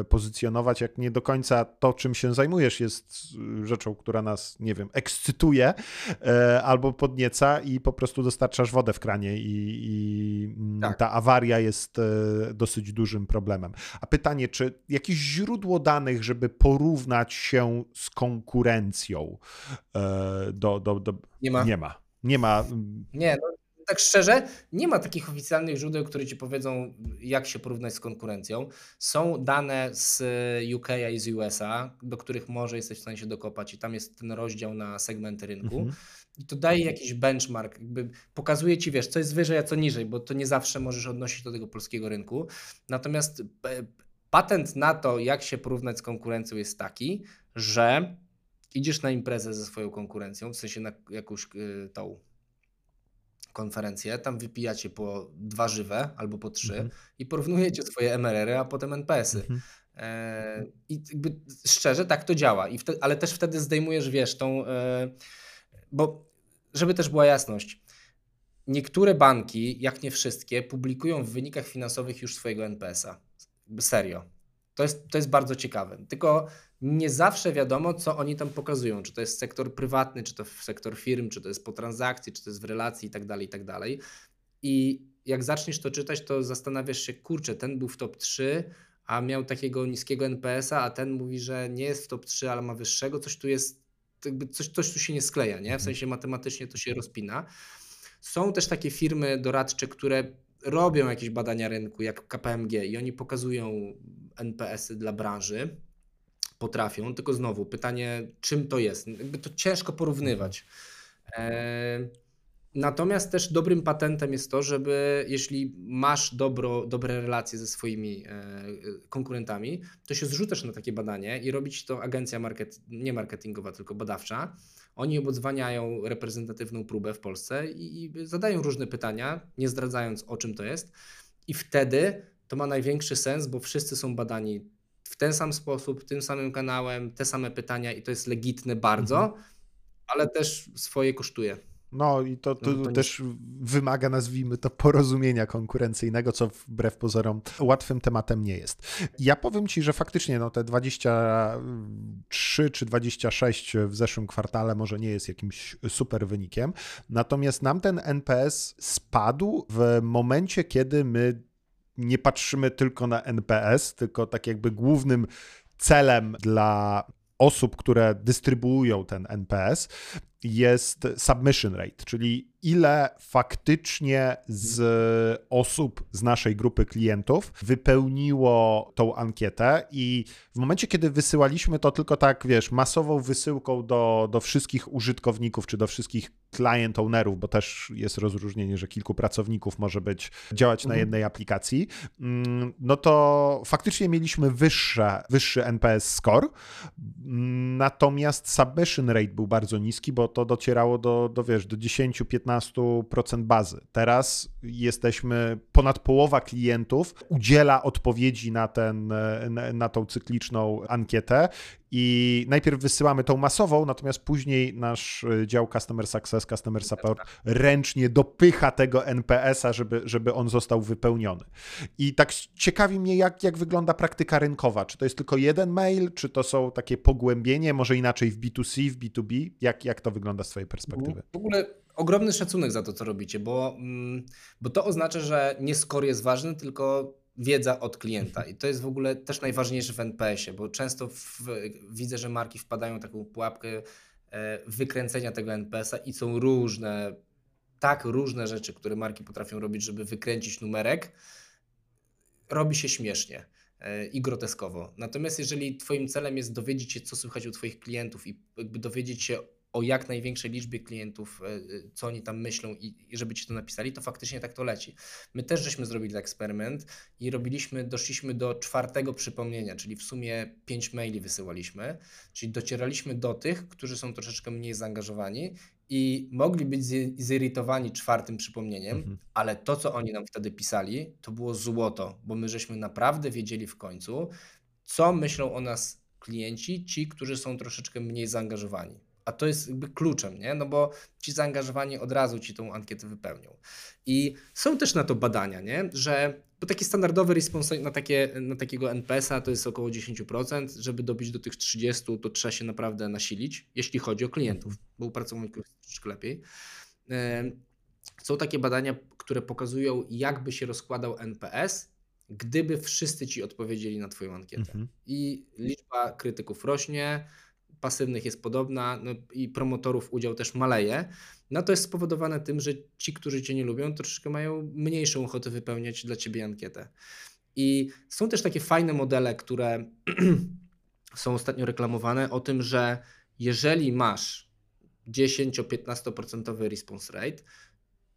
e, pozycjonować, jak nie do końca to, czym się zajmujesz, jest rzeczą, która nas, nie wiem, ekscytuje e, albo podnieca i po prostu dostarczasz wodę w kranie i, i mm, tak. ta awaria jest dosyć dużym problemem. A pytanie, czy jakieś źródło danych, żeby porównać się z konkurencją, E, do, do, do... Nie ma. Nie ma. Nie ma. Nie, no, tak szczerze, nie ma takich oficjalnych źródeł, które ci powiedzą, jak się porównać z konkurencją. Są dane z UK i z USA, do których może jesteś w stanie się dokopać, i tam jest ten rozdział na segmenty rynku. Mhm. I to daje jakiś benchmark, jakby pokazuje ci, wiesz, co jest wyżej, a co niżej, bo to nie zawsze możesz odnosić do tego polskiego rynku. Natomiast e, patent na to, jak się porównać z konkurencją, jest taki, że idziesz na imprezę ze swoją konkurencją, w sensie na jakąś y, tą konferencję, tam wypijacie po dwa żywe albo po trzy mhm. i porównujecie swoje MRR-y, a potem NPS-y. Mhm. E, I jakby szczerze tak to działa, I wtedy, ale też wtedy zdejmujesz, wiesz, tą, e, bo żeby też była jasność, niektóre banki, jak nie wszystkie, publikują w wynikach finansowych już swojego NPS-a. Serio. To jest, to jest bardzo ciekawe. Tylko nie zawsze wiadomo, co oni tam pokazują. Czy to jest sektor prywatny, czy to sektor firm, czy to jest po transakcji, czy to jest w relacji itd. Tak itd. Tak I jak zaczniesz to czytać, to zastanawiasz się, kurczę, ten był w top 3, a miał takiego niskiego NPS-a, a ten mówi, że nie jest w top 3, ale ma wyższego. Coś tu jest, jakby coś, coś tu się nie skleja, nie? W mhm. sensie matematycznie to się rozpina. Są też takie firmy doradcze, które robią jakieś badania rynku, jak KPMG, i oni pokazują NPS-y dla branży potrafią, tylko znowu pytanie, czym to jest? To ciężko porównywać. E, Natomiast też dobrym patentem jest to, żeby jeśli masz dobro, dobre relacje ze swoimi e, konkurentami, to się zrzucasz na takie badanie i robić to agencja market, nie marketingowa, tylko badawcza. Oni obodzwaniają reprezentatywną próbę w Polsce i, i zadają różne pytania, nie zdradzając o czym to jest. I wtedy to ma największy sens, bo wszyscy są badani w ten sam sposób, tym samym kanałem, te same pytania i to jest legitne bardzo, mhm. ale też swoje kosztuje. No i to, to, no, to też nie... wymaga, nazwijmy to, porozumienia konkurencyjnego, co wbrew pozorom łatwym tematem nie jest. Ja powiem Ci, że faktycznie no, te 23 czy 26 w zeszłym kwartale może nie jest jakimś super wynikiem, natomiast nam ten NPS spadł w momencie, kiedy my nie patrzymy tylko na NPS, tylko tak jakby głównym celem dla osób, które dystrybuują ten NPS, jest submission rate, czyli ile faktycznie z osób z naszej grupy klientów wypełniło tą ankietę i w momencie, kiedy wysyłaliśmy to tylko tak, wiesz, masową wysyłką do, do wszystkich użytkowników czy do wszystkich client ownerów, bo też jest rozróżnienie, że kilku pracowników może być działać na mhm. jednej aplikacji, mm, no to faktycznie mieliśmy wyższe, wyższy NPS score, natomiast submission rate był bardzo niski, bo to docierało do, do wiesz, do 10-15% bazy. Teraz jesteśmy, ponad połowa klientów udziela odpowiedzi na, ten, na, na tą cykliczną ankietę i najpierw wysyłamy tą masową, natomiast później nasz e, dział Customer Success, Customer Support ręcznie dopycha tego NPS-a, żeby, żeby on został wypełniony. I tak ciekawi mnie, jak, jak wygląda praktyka rynkowa. Czy to jest tylko jeden mail, czy to są takie pogłębienie, może inaczej w B2C, w B2B? Jak, jak to wygląda z Twojej perspektywy? W ogóle ogromny szacunek za to, co robicie, bo, mm, bo to oznacza, że nie score jest ważny, tylko wiedza od klienta. I to jest w ogóle też najważniejsze w NPS-ie, bo często w, widzę, że marki wpadają w taką pułapkę e, wykręcenia tego NPS-a i są różne, tak różne rzeczy, które marki potrafią robić, żeby wykręcić numerek, robi się śmiesznie e, i groteskowo. Natomiast jeżeli Twoim celem jest dowiedzieć się, co słychać u Twoich klientów i jakby dowiedzieć się o jak największej liczbie klientów, e, e, co oni tam myślą i, i żeby ci to napisali, to faktycznie tak to leci. My też żeśmy zrobili eksperyment i robiliśmy, doszliśmy do czwartego przypomnienia, czyli w sumie pięć maili wysyłaliśmy, czyli docieraliśmy do tych, którzy są troszeczkę mniej zaangażowani i mogli być zirytowani czwartym przypomnieniem, mhm. ale to, co oni nam wtedy pisali, to było złoto, bo my żeśmy naprawdę wiedzieli w końcu, co myślą o nas klienci, ci, którzy są troszeczkę mniej zaangażowani. A to jest jakby kluczem, nie? No bo ci zaangażowani od razu ci tą ankietę wypełnią. I są też na to badania, nie? Że bo taki standardowy response na, takie, na takiego NPS-a to jest około 10%. Żeby dobić do tych 30%, to trzeba się naprawdę nasilić, jeśli chodzi o klientów, bo u pracowników jest troszeczkę lepiej. Są takie badania, które pokazują, jakby się rozkładał NPS, gdyby wszyscy ci odpowiedzieli na Twoją ankietę. Mhm. I liczba krytyków rośnie, pasywnych jest podobna no i promotorów udział też maleje. No to jest spowodowane tym, że ci, którzy Cię nie lubią, troszeczkę mają mniejszą ochotę wypełniać dla Ciebie ankietę. I są też takie fajne modele, które są ostatnio reklamowane o tym, że jeżeli masz 10-15% response rate,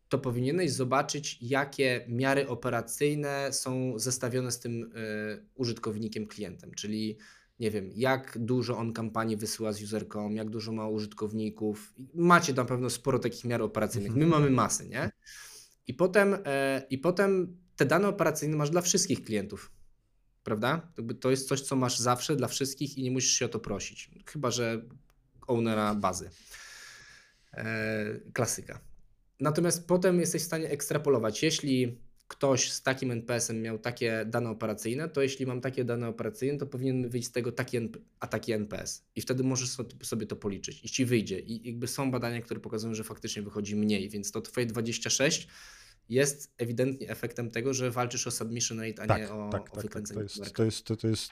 to powinieneś zobaczyć, jakie miary operacyjne są zestawione z tym y, użytkownikiem, klientem, czyli nie wiem, jak dużo on kampanii wysyła z userką, jak dużo ma użytkowników. Macie na pewno sporo takich miar operacyjnych. My mamy masy, nie? I potem, e, I potem te dane operacyjne masz dla wszystkich klientów, prawda? To jest coś, co masz zawsze dla wszystkich i nie musisz się o to prosić. Chyba, że ownera bazy. E, klasyka. Natomiast potem jesteś w stanie ekstrapolować. Jeśli ktoś z takim NPS-em miał takie dane operacyjne, to jeśli mam takie dane operacyjne, to powinien wyjść z tego taki, a taki NPS. I wtedy możesz sobie to policzyć i ci wyjdzie. I jakby są badania, które pokazują, że faktycznie wychodzi mniej, więc to twoje 26 jest ewidentnie efektem tego, że walczysz o submission rate, a tak, nie o, tak, o tak, tak. To jest, to jest, to, to jest,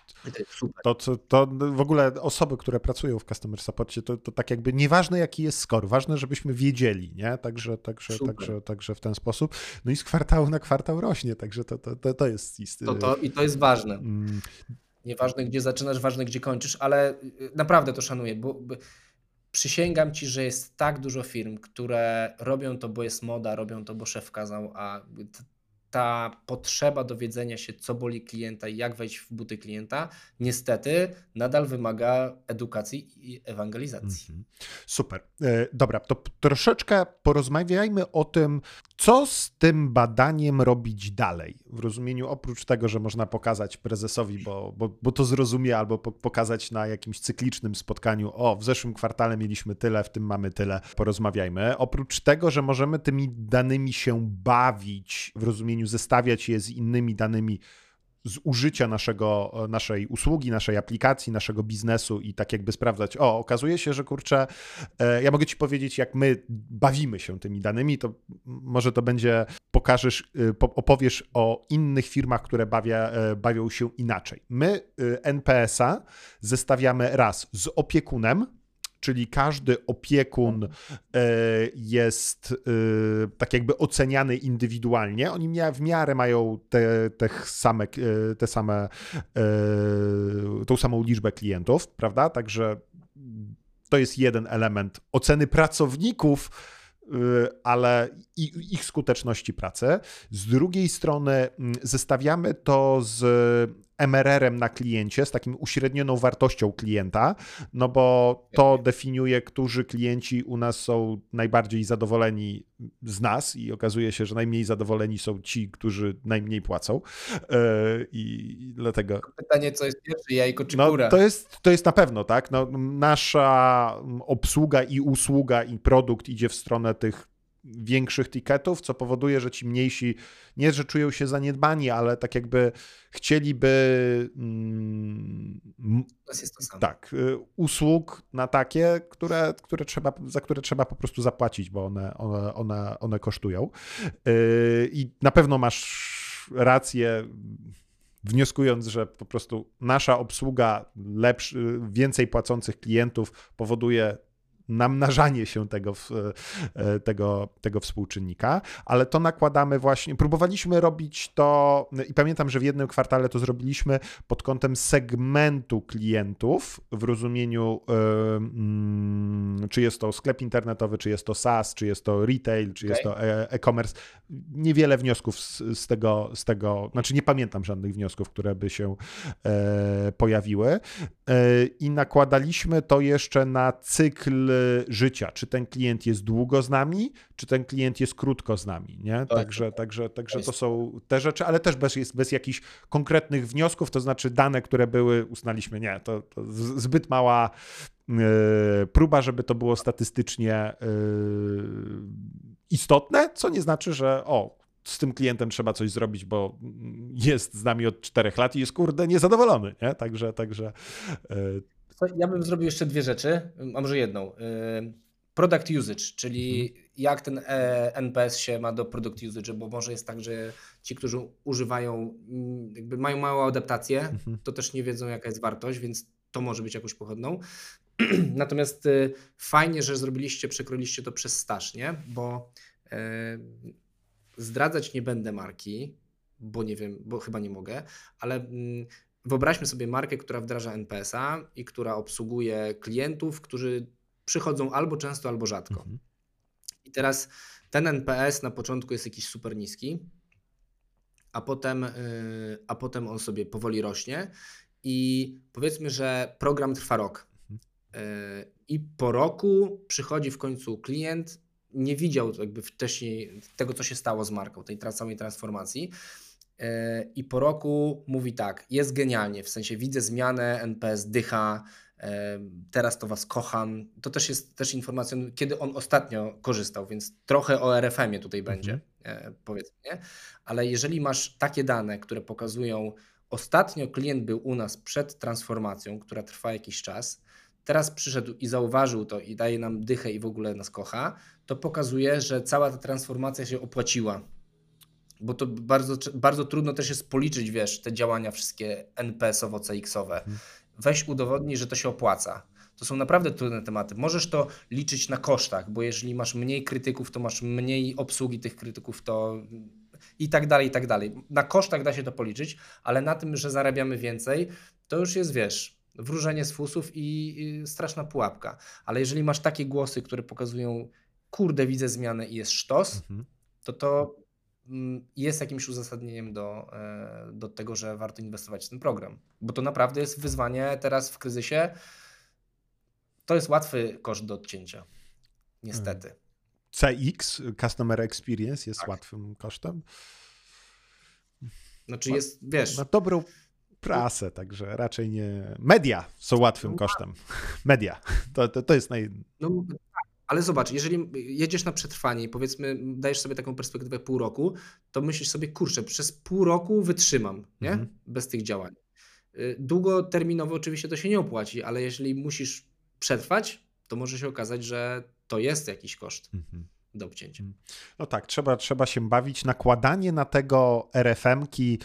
to, to, to, w ogóle osoby, które pracują w customer supportie, to, to tak jakby nieważne jaki jest score, ważne, żebyśmy wiedzieli, nie? Także, także, także, także w ten sposób. No i z kwartału na kwartał rośnie, także to, to, to, to jest istotne. To, to, I to jest ważne. Mm. Nieważne gdzie zaczynasz, ważne gdzie kończysz, ale naprawdę to szanuję, bo przysięgam ci, że jest tak dużo firm, które robią to, bo jest moda, robią to, bo szef kazał, a ta potrzeba dowiedzenia się, co boli klienta i jak wejść w buty klienta, niestety nadal wymaga edukacji i ewangelizacji. Mhm. Super. E, dobra, to troszeczkę porozmawiajmy o tym, co z tym badaniem robić dalej. W rozumieniu oprócz tego, że można pokazać prezesowi, bo, bo, bo to zrozumie, albo pokazać na jakimś cyklicznym spotkaniu, o, w zeszłym kwartale mieliśmy tyle, w tym mamy tyle, porozmawiajmy. Oprócz tego, że możemy tymi danymi się bawić w rozumieniu zestawiać je z innymi danymi z użycia naszego, naszej usługi, naszej aplikacji, naszego biznesu i tak jakby sprawdzać, o, okazuje się, że kurczę, e, ja mogę ci powiedzieć, jak my bawimy się tymi danymi, to może to będzie, pokażesz, e, opowiesz o innych firmach, które bawia, e, bawią się inaczej. My NPS-a zestawiamy raz z opiekunem, czyli każdy opiekun e, jest e, tak jakby oceniany indywidualnie. Oni w miarę mają te, te same, e, te same, tą samą liczbę klientów, prawda? Także to jest jeden element oceny pracowników ale i ich skuteczności pracy. Z drugiej strony zestawiamy to z MRR-em na kliencie, z takim uśrednioną wartością klienta, no bo to definiuje, którzy klienci u nas są najbardziej zadowoleni z nas i okazuje się, że najmniej zadowoleni są ci, którzy najmniej płacą. E, I dlatego. Pytanie, co jest pierwsze, jajko czy no? To jest, to jest na pewno, tak. No, nasza obsługa i usługa i produkt idzie w stronę tych większych tiketów, co powoduje, że ci mniejsi nie, że czują się zaniedbani, ale tak jakby chcieliby mm, tak, y, usług na takie, które, które trzeba, za które trzeba po prostu zapłacić, bo one, one, one, one kosztują. Y, I na pewno masz rację wnioskując, że po prostu nasza obsługa lepszy, więcej płacących klientów powoduje namnażanie się tego, e, tego, tego współczynnika, ale to nakładamy właśnie, próbowaliśmy robić to i pamiętam, że w jednym kwartale to zrobiliśmy pod kątem segmentu klientów w rozumieniu, mm, czy jest to sklep internetowy, czy jest to SaaS, czy jest to retail, czy okay. jest to e, e-commerce. Niewiele wniosków z, z, tego, z tego, znaczy nie pamiętam żadnych wniosków, które by się e, pojawiły i nakładaliśmy to jeszcze na cykl życia, czy ten klient jest długo z nami, czy ten klient jest krótko z nami, nie? Tak, także, tak. także, także to są te rzeczy, ale też bez, bez jakichś konkretnych wniosków, to znaczy dane, które były, uznaliśmy, nie, to, to zbyt mała yy, próba, żeby to było statystycznie yy, istotne, co nie znaczy, że o, z tym klientem trzeba coś zrobić, bo jest z nami od czterech lat i jest kurde niezadowolony, nie? Także, także ja bym zrobił jeszcze dwie rzeczy, a może jedną. Y, product usage, czyli mhm. jak ten e, NPS się ma do product usage, bo może jest tak, że ci, którzy używają, mm, jakby mają małą adaptację, mhm. to też nie wiedzą, jaka jest wartość, więc to może być jakąś pochodną. Natomiast y, fajnie, że zrobiliście, przekroiliście to przez staż, nie? Bo e, zdradzać nie będę marki, bo nie wiem, bo chyba nie mogę, ale mm, Wyobraźmy sobie markę, która wdraża NPS-a i która obsługuje klientów, którzy przychodzą albo często, albo rzadko. Mhm. I teraz ten NPS na początku jest jakiś super niski, a potem, yy, a potem on sobie powoli rośnie. I powiedzmy, że program trwa rok. Mhm. Yy, I po roku przychodzi w końcu klient, nie widział jakby wcześniej tego, co się stało z marką, tej całej transformacji i po roku mówi tak, jest genialnie, w sensie widzę zmianę, NPS dycha, e, teraz to was kocham. To też jest też informacją, kiedy on ostatnio korzystał, więc trochę o RFM-ie tutaj mhm. będzie, mhm. powiedzmy, nie? Ale jeżeli masz takie dane, które pokazują, ostatnio klient był u nas przed transformacją, która trwa jakiś czas, teraz przyszedł i zauważył to i daje nam dychę i w ogóle nas kocha, to pokazuje, że cała ta transformacja się opłaciła bo to bardzo, bardzo trudno też jest policzyć, wiesz, te działania wszystkie NPS-owo-CX-owe. Mhm. Weź udowodnij, że to się opłaca. To są naprawdę trudne tematy. Możesz to liczyć na kosztach, bo jeżeli masz mniej krytyków, to masz mniej obsługi tych krytyków, to i tak dalej, i tak dalej. Na kosztach da się to policzyć, ale na tym, że zarabiamy więcej, to już jest, wiesz, Wróżenie z fusów i straszna pułapka. Ale jeżeli masz takie głosy, które pokazują, kurde, widzę zmianę i jest sztos, Mhm. to to jest jakimś uzasadnieniem do, e, do tego, że warto inwestować w ten program. Bo to naprawdę jest wyzwanie teraz w kryzysie. To jest łatwy koszt do odcięcia. Niestety. CX, Customer Experience, jest Tak. łatwym kosztem. Znaczy jest, wiesz, Na dobrą prasę, także raczej nie. Media są łatwym No kosztem. Media. To, to, to jest naj. No, ale zobacz, jeżeli jedziesz na przetrwanie i powiedzmy, dajesz sobie taką perspektywę pół roku, to myślisz sobie, kurczę, przez pół roku wytrzymam, nie? Mhm. Bez tych działań. Y, Długoterminowo oczywiście to się nie opłaci, ale jeżeli musisz przetrwać, to może się okazać, że to jest jakiś koszt Mhm. do obcięcia. No tak, trzeba, trzeba się bawić. Nakładanie na tego RFM-ki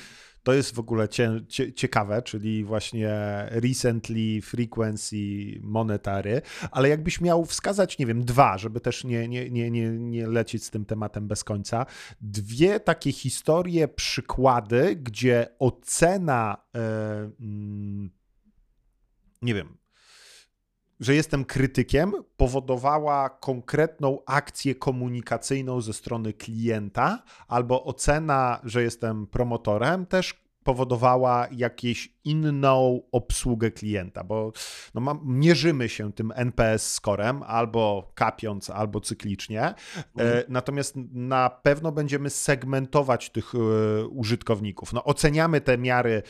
to jest w ogóle cie, cie, ciekawe, czyli właśnie recently frequency monetary, ale jakbyś miał wskazać, nie wiem, dwa, żeby też nie, nie, nie, nie, nie lecieć z tym tematem bez końca, dwie takie historie, przykłady, gdzie ocena, mm, nie wiem, że jestem krytykiem, powodowała konkretną akcję komunikacyjną ze strony klienta, albo ocena, że jestem promotorem, też powodowała jakąś inną obsługę klienta, bo no, mam, mierzymy się tym NPS scorem albo kapiąc, albo cyklicznie. E, natomiast na pewno będziemy segmentować tych e, użytkowników. No, oceniamy te miary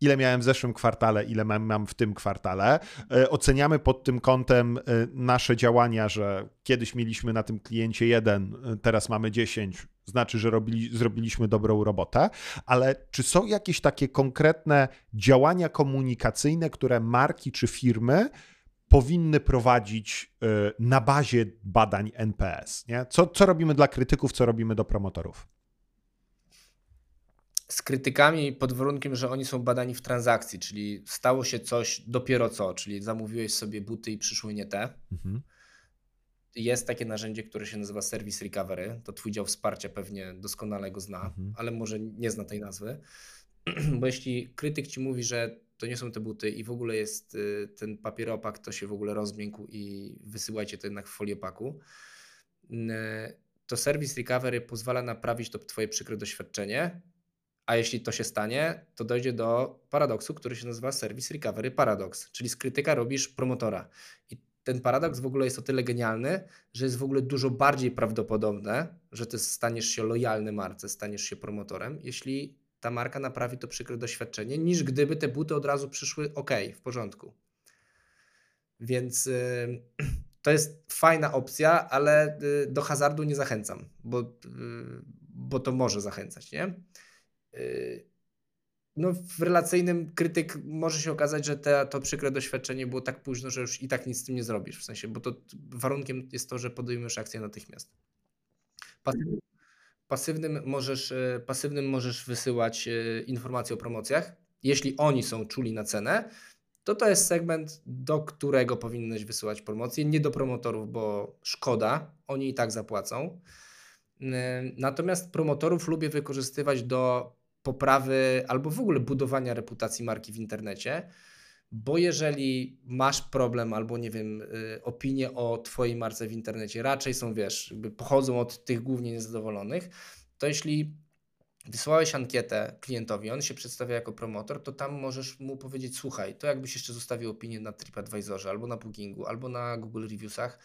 ile miałem w zeszłym kwartale, ile mam, w tym kwartale. E, Oceniamy pod tym kątem e, nasze działania, że kiedyś mieliśmy na tym kliencie jeden, e, teraz mamy 10, znaczy, że robili, zrobiliśmy dobrą robotę, ale czy są jakieś takie konkretne działania komunikacyjne, które marki czy firmy powinny prowadzić na bazie badań NPS? Nie? Co, co robimy dla krytyków, co robimy do promotorów? Z krytykami pod warunkiem, że oni są badani w transakcji, czyli stało się coś dopiero co, czyli zamówiłeś sobie buty i przyszły nie te. Mhm. Jest takie narzędzie, które się nazywa Service Recovery. To twój dział wsparcia pewnie doskonale go zna, Mhm. ale może nie zna tej nazwy. Bo jeśli krytyk ci mówi, że to nie są te buty i w ogóle jest y, ten papieropak, to się w ogóle rozmiękł i wysyłajcie to jednak w foliopaku, to Service Recovery pozwala naprawić to twoje przykre doświadczenie, a jeśli to się stanie, to dojdzie do paradoksu, który się nazywa Service Recovery Paradox, czyli z krytyka robisz promotora. I ten paradoks w ogóle jest o tyle genialny, że jest w ogóle dużo bardziej prawdopodobne, że ty staniesz się lojalny marce, staniesz się promotorem, jeśli ta marka naprawi to przykre doświadczenie, niż gdyby te buty od razu przyszły ok, w porządku. Więc y, to jest fajna opcja, ale y, do hazardu nie zachęcam, bo, y, bo to może zachęcać, nie? Y, no, w relacyjnym krytyk może się okazać, że te, to przykre doświadczenie było tak późno, że już i tak nic z tym nie zrobisz. W sensie, bo to warunkiem jest to, że podejmujesz akcję natychmiast. Pasywnym, pasywnym, możesz, y, pasywnym możesz wysyłać y, informacje o promocjach. Jeśli oni są czuli na cenę, to to jest segment, do którego powinieneś wysyłać promocje. Nie do promotorów, bo szkoda, oni i tak zapłacą. Natomiast promotorów lubię wykorzystywać do poprawy albo w ogóle budowania reputacji marki w internecie, bo jeżeli masz problem albo nie wiem, y, opinie o twojej marce w internecie raczej są, wiesz, pochodzą od tych głównie niezadowolonych, to jeśli wysłałeś ankietę klientowi, on się przedstawia jako promotor, to tam możesz mu powiedzieć, słuchaj, to jakbyś jeszcze zostawił opinię na TripAdvisorze, albo na Bookingu, albo na Google Reviewsach,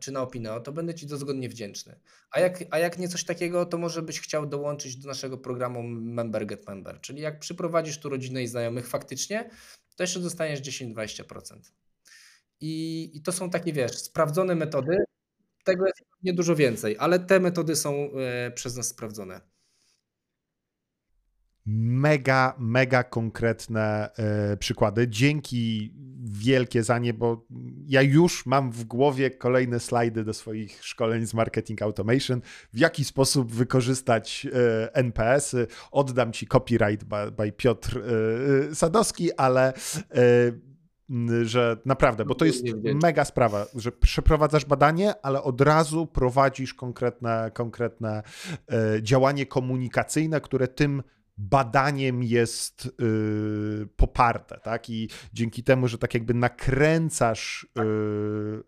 czy na Opineo, to będę Ci dozgodnie wdzięczny. A jak, a jak nie coś takiego, to może byś chciał dołączyć do naszego programu Member Get Member, czyli jak przyprowadzisz tu rodzinę i znajomych faktycznie, to jeszcze dostaniesz 10-20%. I, I to są takie, wiesz, sprawdzone metody, tego jest nie dużo więcej, ale te metody są e, przez nas sprawdzone. Mega, mega konkretne e, przykłady. Dzięki wielkie za nie, bo ja już mam w głowie kolejne slajdy do swoich szkoleń z Marketing Automation, w jaki sposób wykorzystać e, NPS-y. Oddam ci copyright by, by Piotr e, Sadowski, ale że naprawdę, bo to jest mega sprawa, że przeprowadzasz badanie, ale od razu prowadzisz konkretne, konkretne działanie komunikacyjne, które tym badaniem jest y, poparte, tak? I dzięki temu, że tak jakby nakręcasz y,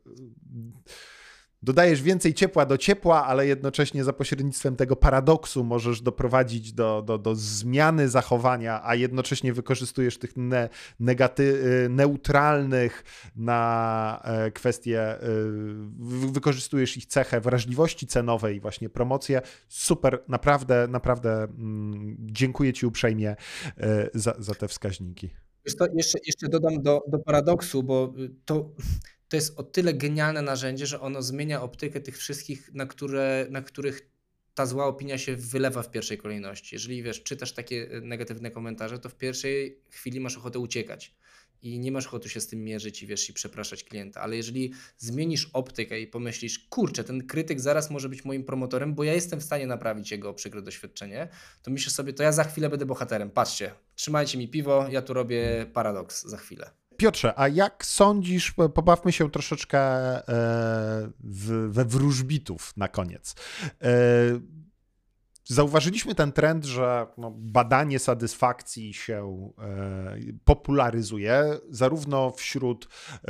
dodajesz więcej ciepła do ciepła, ale jednocześnie za pośrednictwem tego paradoksu możesz doprowadzić do, do, do zmiany zachowania, a jednocześnie wykorzystujesz tych ne, negaty, y, neutralnych na e, kwestie, y, wykorzystujesz ich cechę wrażliwości cenowej, właśnie promocję. Super, naprawdę, naprawdę mm, dziękuję Ci uprzejmie e, za, za te wskaźniki. jeszcze, jeszcze dodam do, do paradoksu, bo to to jest o tyle genialne narzędzie, że ono zmienia optykę tych wszystkich, na, które, na których ta zła opinia się wylewa w pierwszej kolejności. Jeżeli wiesz, czytasz takie e, negatywne komentarze, to w pierwszej chwili masz ochotę uciekać i nie masz ochoty się z tym mierzyć i wiesz, i przepraszać klienta. Ale jeżeli zmienisz optykę i pomyślisz, kurczę, ten krytyk zaraz może być moim promotorem, bo ja jestem w stanie naprawić jego przykre doświadczenie, to myślisz sobie, to ja za chwilę będę bohaterem. Patrzcie, trzymajcie mi piwo, ja tu robię paradoks za chwilę. Piotrze, a jak sądzisz, pobawmy się troszeczkę e, we wróżbitów na koniec. E, Zauważyliśmy ten trend, że no, badanie satysfakcji się e, popularyzuje zarówno wśród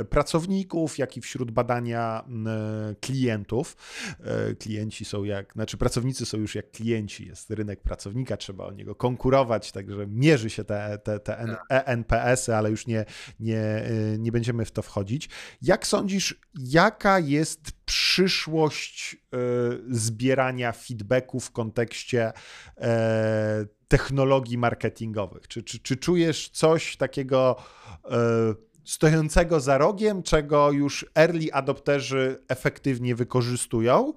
pracowników, jak i wśród badania e, klientów. E, klienci są jak, znaczy pracownicy są już jak klienci, jest rynek pracownika, trzeba o niego konkurować, także mierzy się te, te, te ENPS-y, ale już nie, nie, nie będziemy w to wchodzić. Jak sądzisz, jaka jest przyszłość zbierania feedbacku w kontekście kontekście e, technologii marketingowych? Czy, czy, czy czujesz coś takiego e, stojącego za rogiem, czego już early adopterzy efektywnie wykorzystują?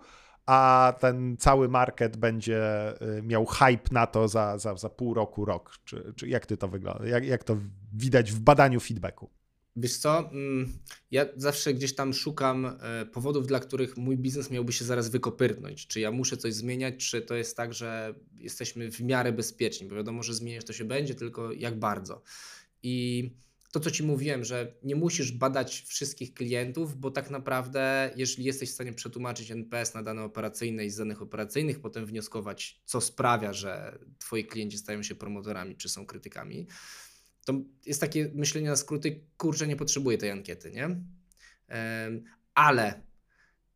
a ten cały market będzie e, miał hype na to za, za, za pół roku, rok. Czy, czy jak ty to wygląda? Jak, jak to widać w badaniu feedbacku? Wiesz co, mm, ja zawsze gdzieś tam szukam e, powodów, dla których mój biznes miałby się zaraz wykopyrnąć. Czy ja muszę coś zmieniać, czy to jest tak, że jesteśmy w miarę bezpieczni, bo wiadomo, że zmieniać to się będzie, tylko jak bardzo. I to, co Ci mówiłem, że nie musisz badać wszystkich klientów, bo tak naprawdę, jeżeli jesteś w stanie przetłumaczyć NPS na dane operacyjne i z danych operacyjnych, potem wnioskować, co sprawia, że Twoi klienci stają się promotorami czy są krytykami, to jest takie myślenie na skróty, kurczę, nie potrzebuję tej ankiety, nie? Ale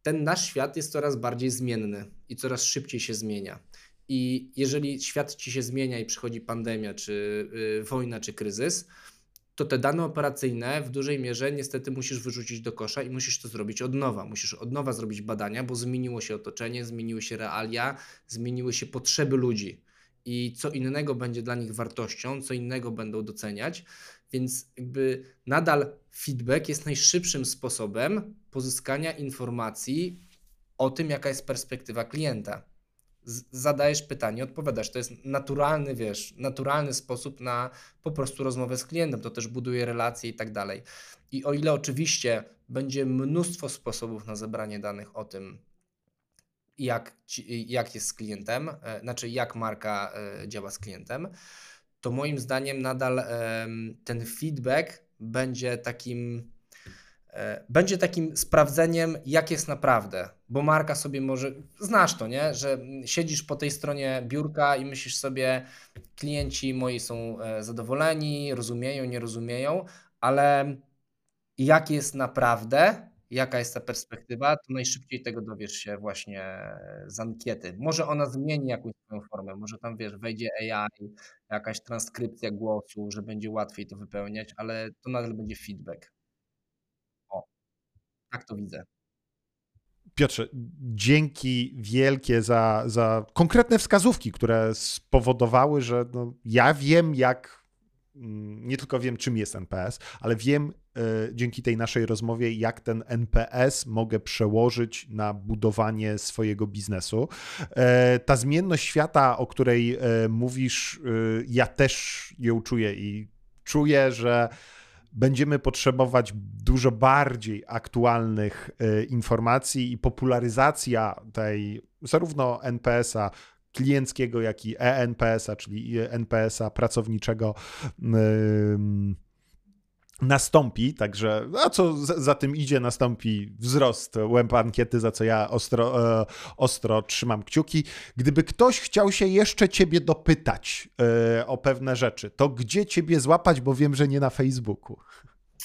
ten nasz świat jest coraz bardziej zmienny i coraz szybciej się zmienia. I jeżeli świat ci się zmienia i przychodzi pandemia, czy y, wojna, czy kryzys, to te dane operacyjne w dużej mierze niestety musisz wyrzucić do kosza i musisz to zrobić od nowa. Musisz od nowa zrobić badania, bo zmieniło się otoczenie, zmieniły się realia, zmieniły się potrzeby ludzi i co innego będzie dla nich wartością, co innego będą doceniać. Więc jakby nadal feedback jest najszybszym sposobem pozyskania informacji o tym, jaka jest perspektywa klienta. Zadajesz pytanie, odpowiadasz. To jest naturalny, wiesz, naturalny sposób na po prostu rozmowę z klientem. To też buduje relacje i tak dalej. I o ile oczywiście będzie mnóstwo sposobów na zebranie danych o tym, jak, jak jest z klientem, e, znaczy jak marka e, działa z klientem, to moim zdaniem nadal ten feedback będzie takim e, będzie takim sprawdzeniem, jak jest naprawdę, bo marka sobie może, znasz to, nie, że siedzisz po tej stronie biurka i myślisz sobie, klienci moi są zadowoleni, rozumieją, nie rozumieją, ale jak jest naprawdę, jaka jest ta perspektywa, to najszybciej tego dowiesz się właśnie z ankiety. Może ona zmieni jakąś swoją formę, może tam wiesz, wejdzie AI, jakaś transkrypcja głosu, że będzie łatwiej to wypełniać, ale to nadal będzie feedback. O, tak to widzę. Piotrze, dzięki wielkie za, za konkretne wskazówki, które spowodowały, że no, ja wiem, jak nie tylko wiem, czym jest NPS, ale wiem, E, dzięki tej naszej rozmowie, jak ten NPS mogę przełożyć na budowanie swojego biznesu. E, ta zmienność świata, o której e, mówisz, ja też ją czuję i czuję, że będziemy potrzebować dużo bardziej aktualnych informacji i popularyzacja tej zarówno NPS-a klienckiego, jak i ENPS-a, czyli NPS-a pracowniczego nastąpi, także a co za, tym idzie, nastąpi wzrost łęb ankiety, za co ja ostro, e, ostro trzymam kciuki. Gdyby ktoś chciał się jeszcze ciebie dopytać e, o pewne rzeczy, to gdzie ciebie złapać, bo wiem, że nie na Facebooku.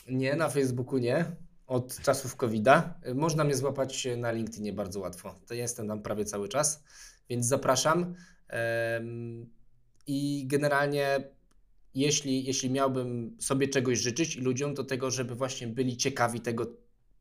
Nie, na Facebooku nie. Od czasów COVID-a. Można mnie złapać na LinkedInie bardzo łatwo. To jestem tam prawie cały czas, więc zapraszam. I generalnie jeśli, jeśli miałbym sobie czegoś życzyć i ludziom, to tego, żeby właśnie byli ciekawi tego,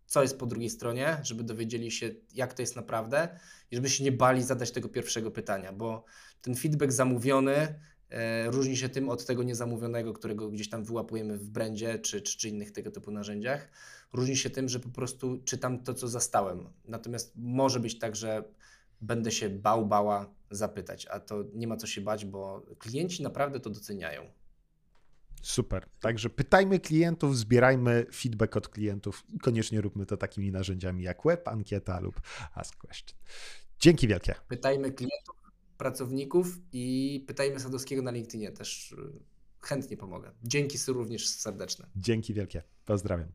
co jest po drugiej stronie, żeby dowiedzieli się, jak to jest naprawdę i żeby się nie bali zadać tego pierwszego pytania, bo ten feedback zamówiony e, różni się tym od tego niezamówionego, którego gdzieś tam wyłapujemy w brandzie czy, czy, czy innych tego typu narzędziach. Różni się tym, że po prostu czytam to, co zastałem. Natomiast może być tak, że będę się bał, bała zapytać, a to nie ma co się bać, bo klienci naprawdę to doceniają. Super. Także pytajmy klientów, zbierajmy feedback od klientów i koniecznie róbmy to takimi narzędziami jak web, ankieta lub ask question. Dzięki wielkie. Pytajmy klientów, pracowników i pytajmy Sadowskiego na LinkedInie. Też y, chętnie pomogę. Dzięki również serdeczne. Dzięki wielkie. Pozdrawiam.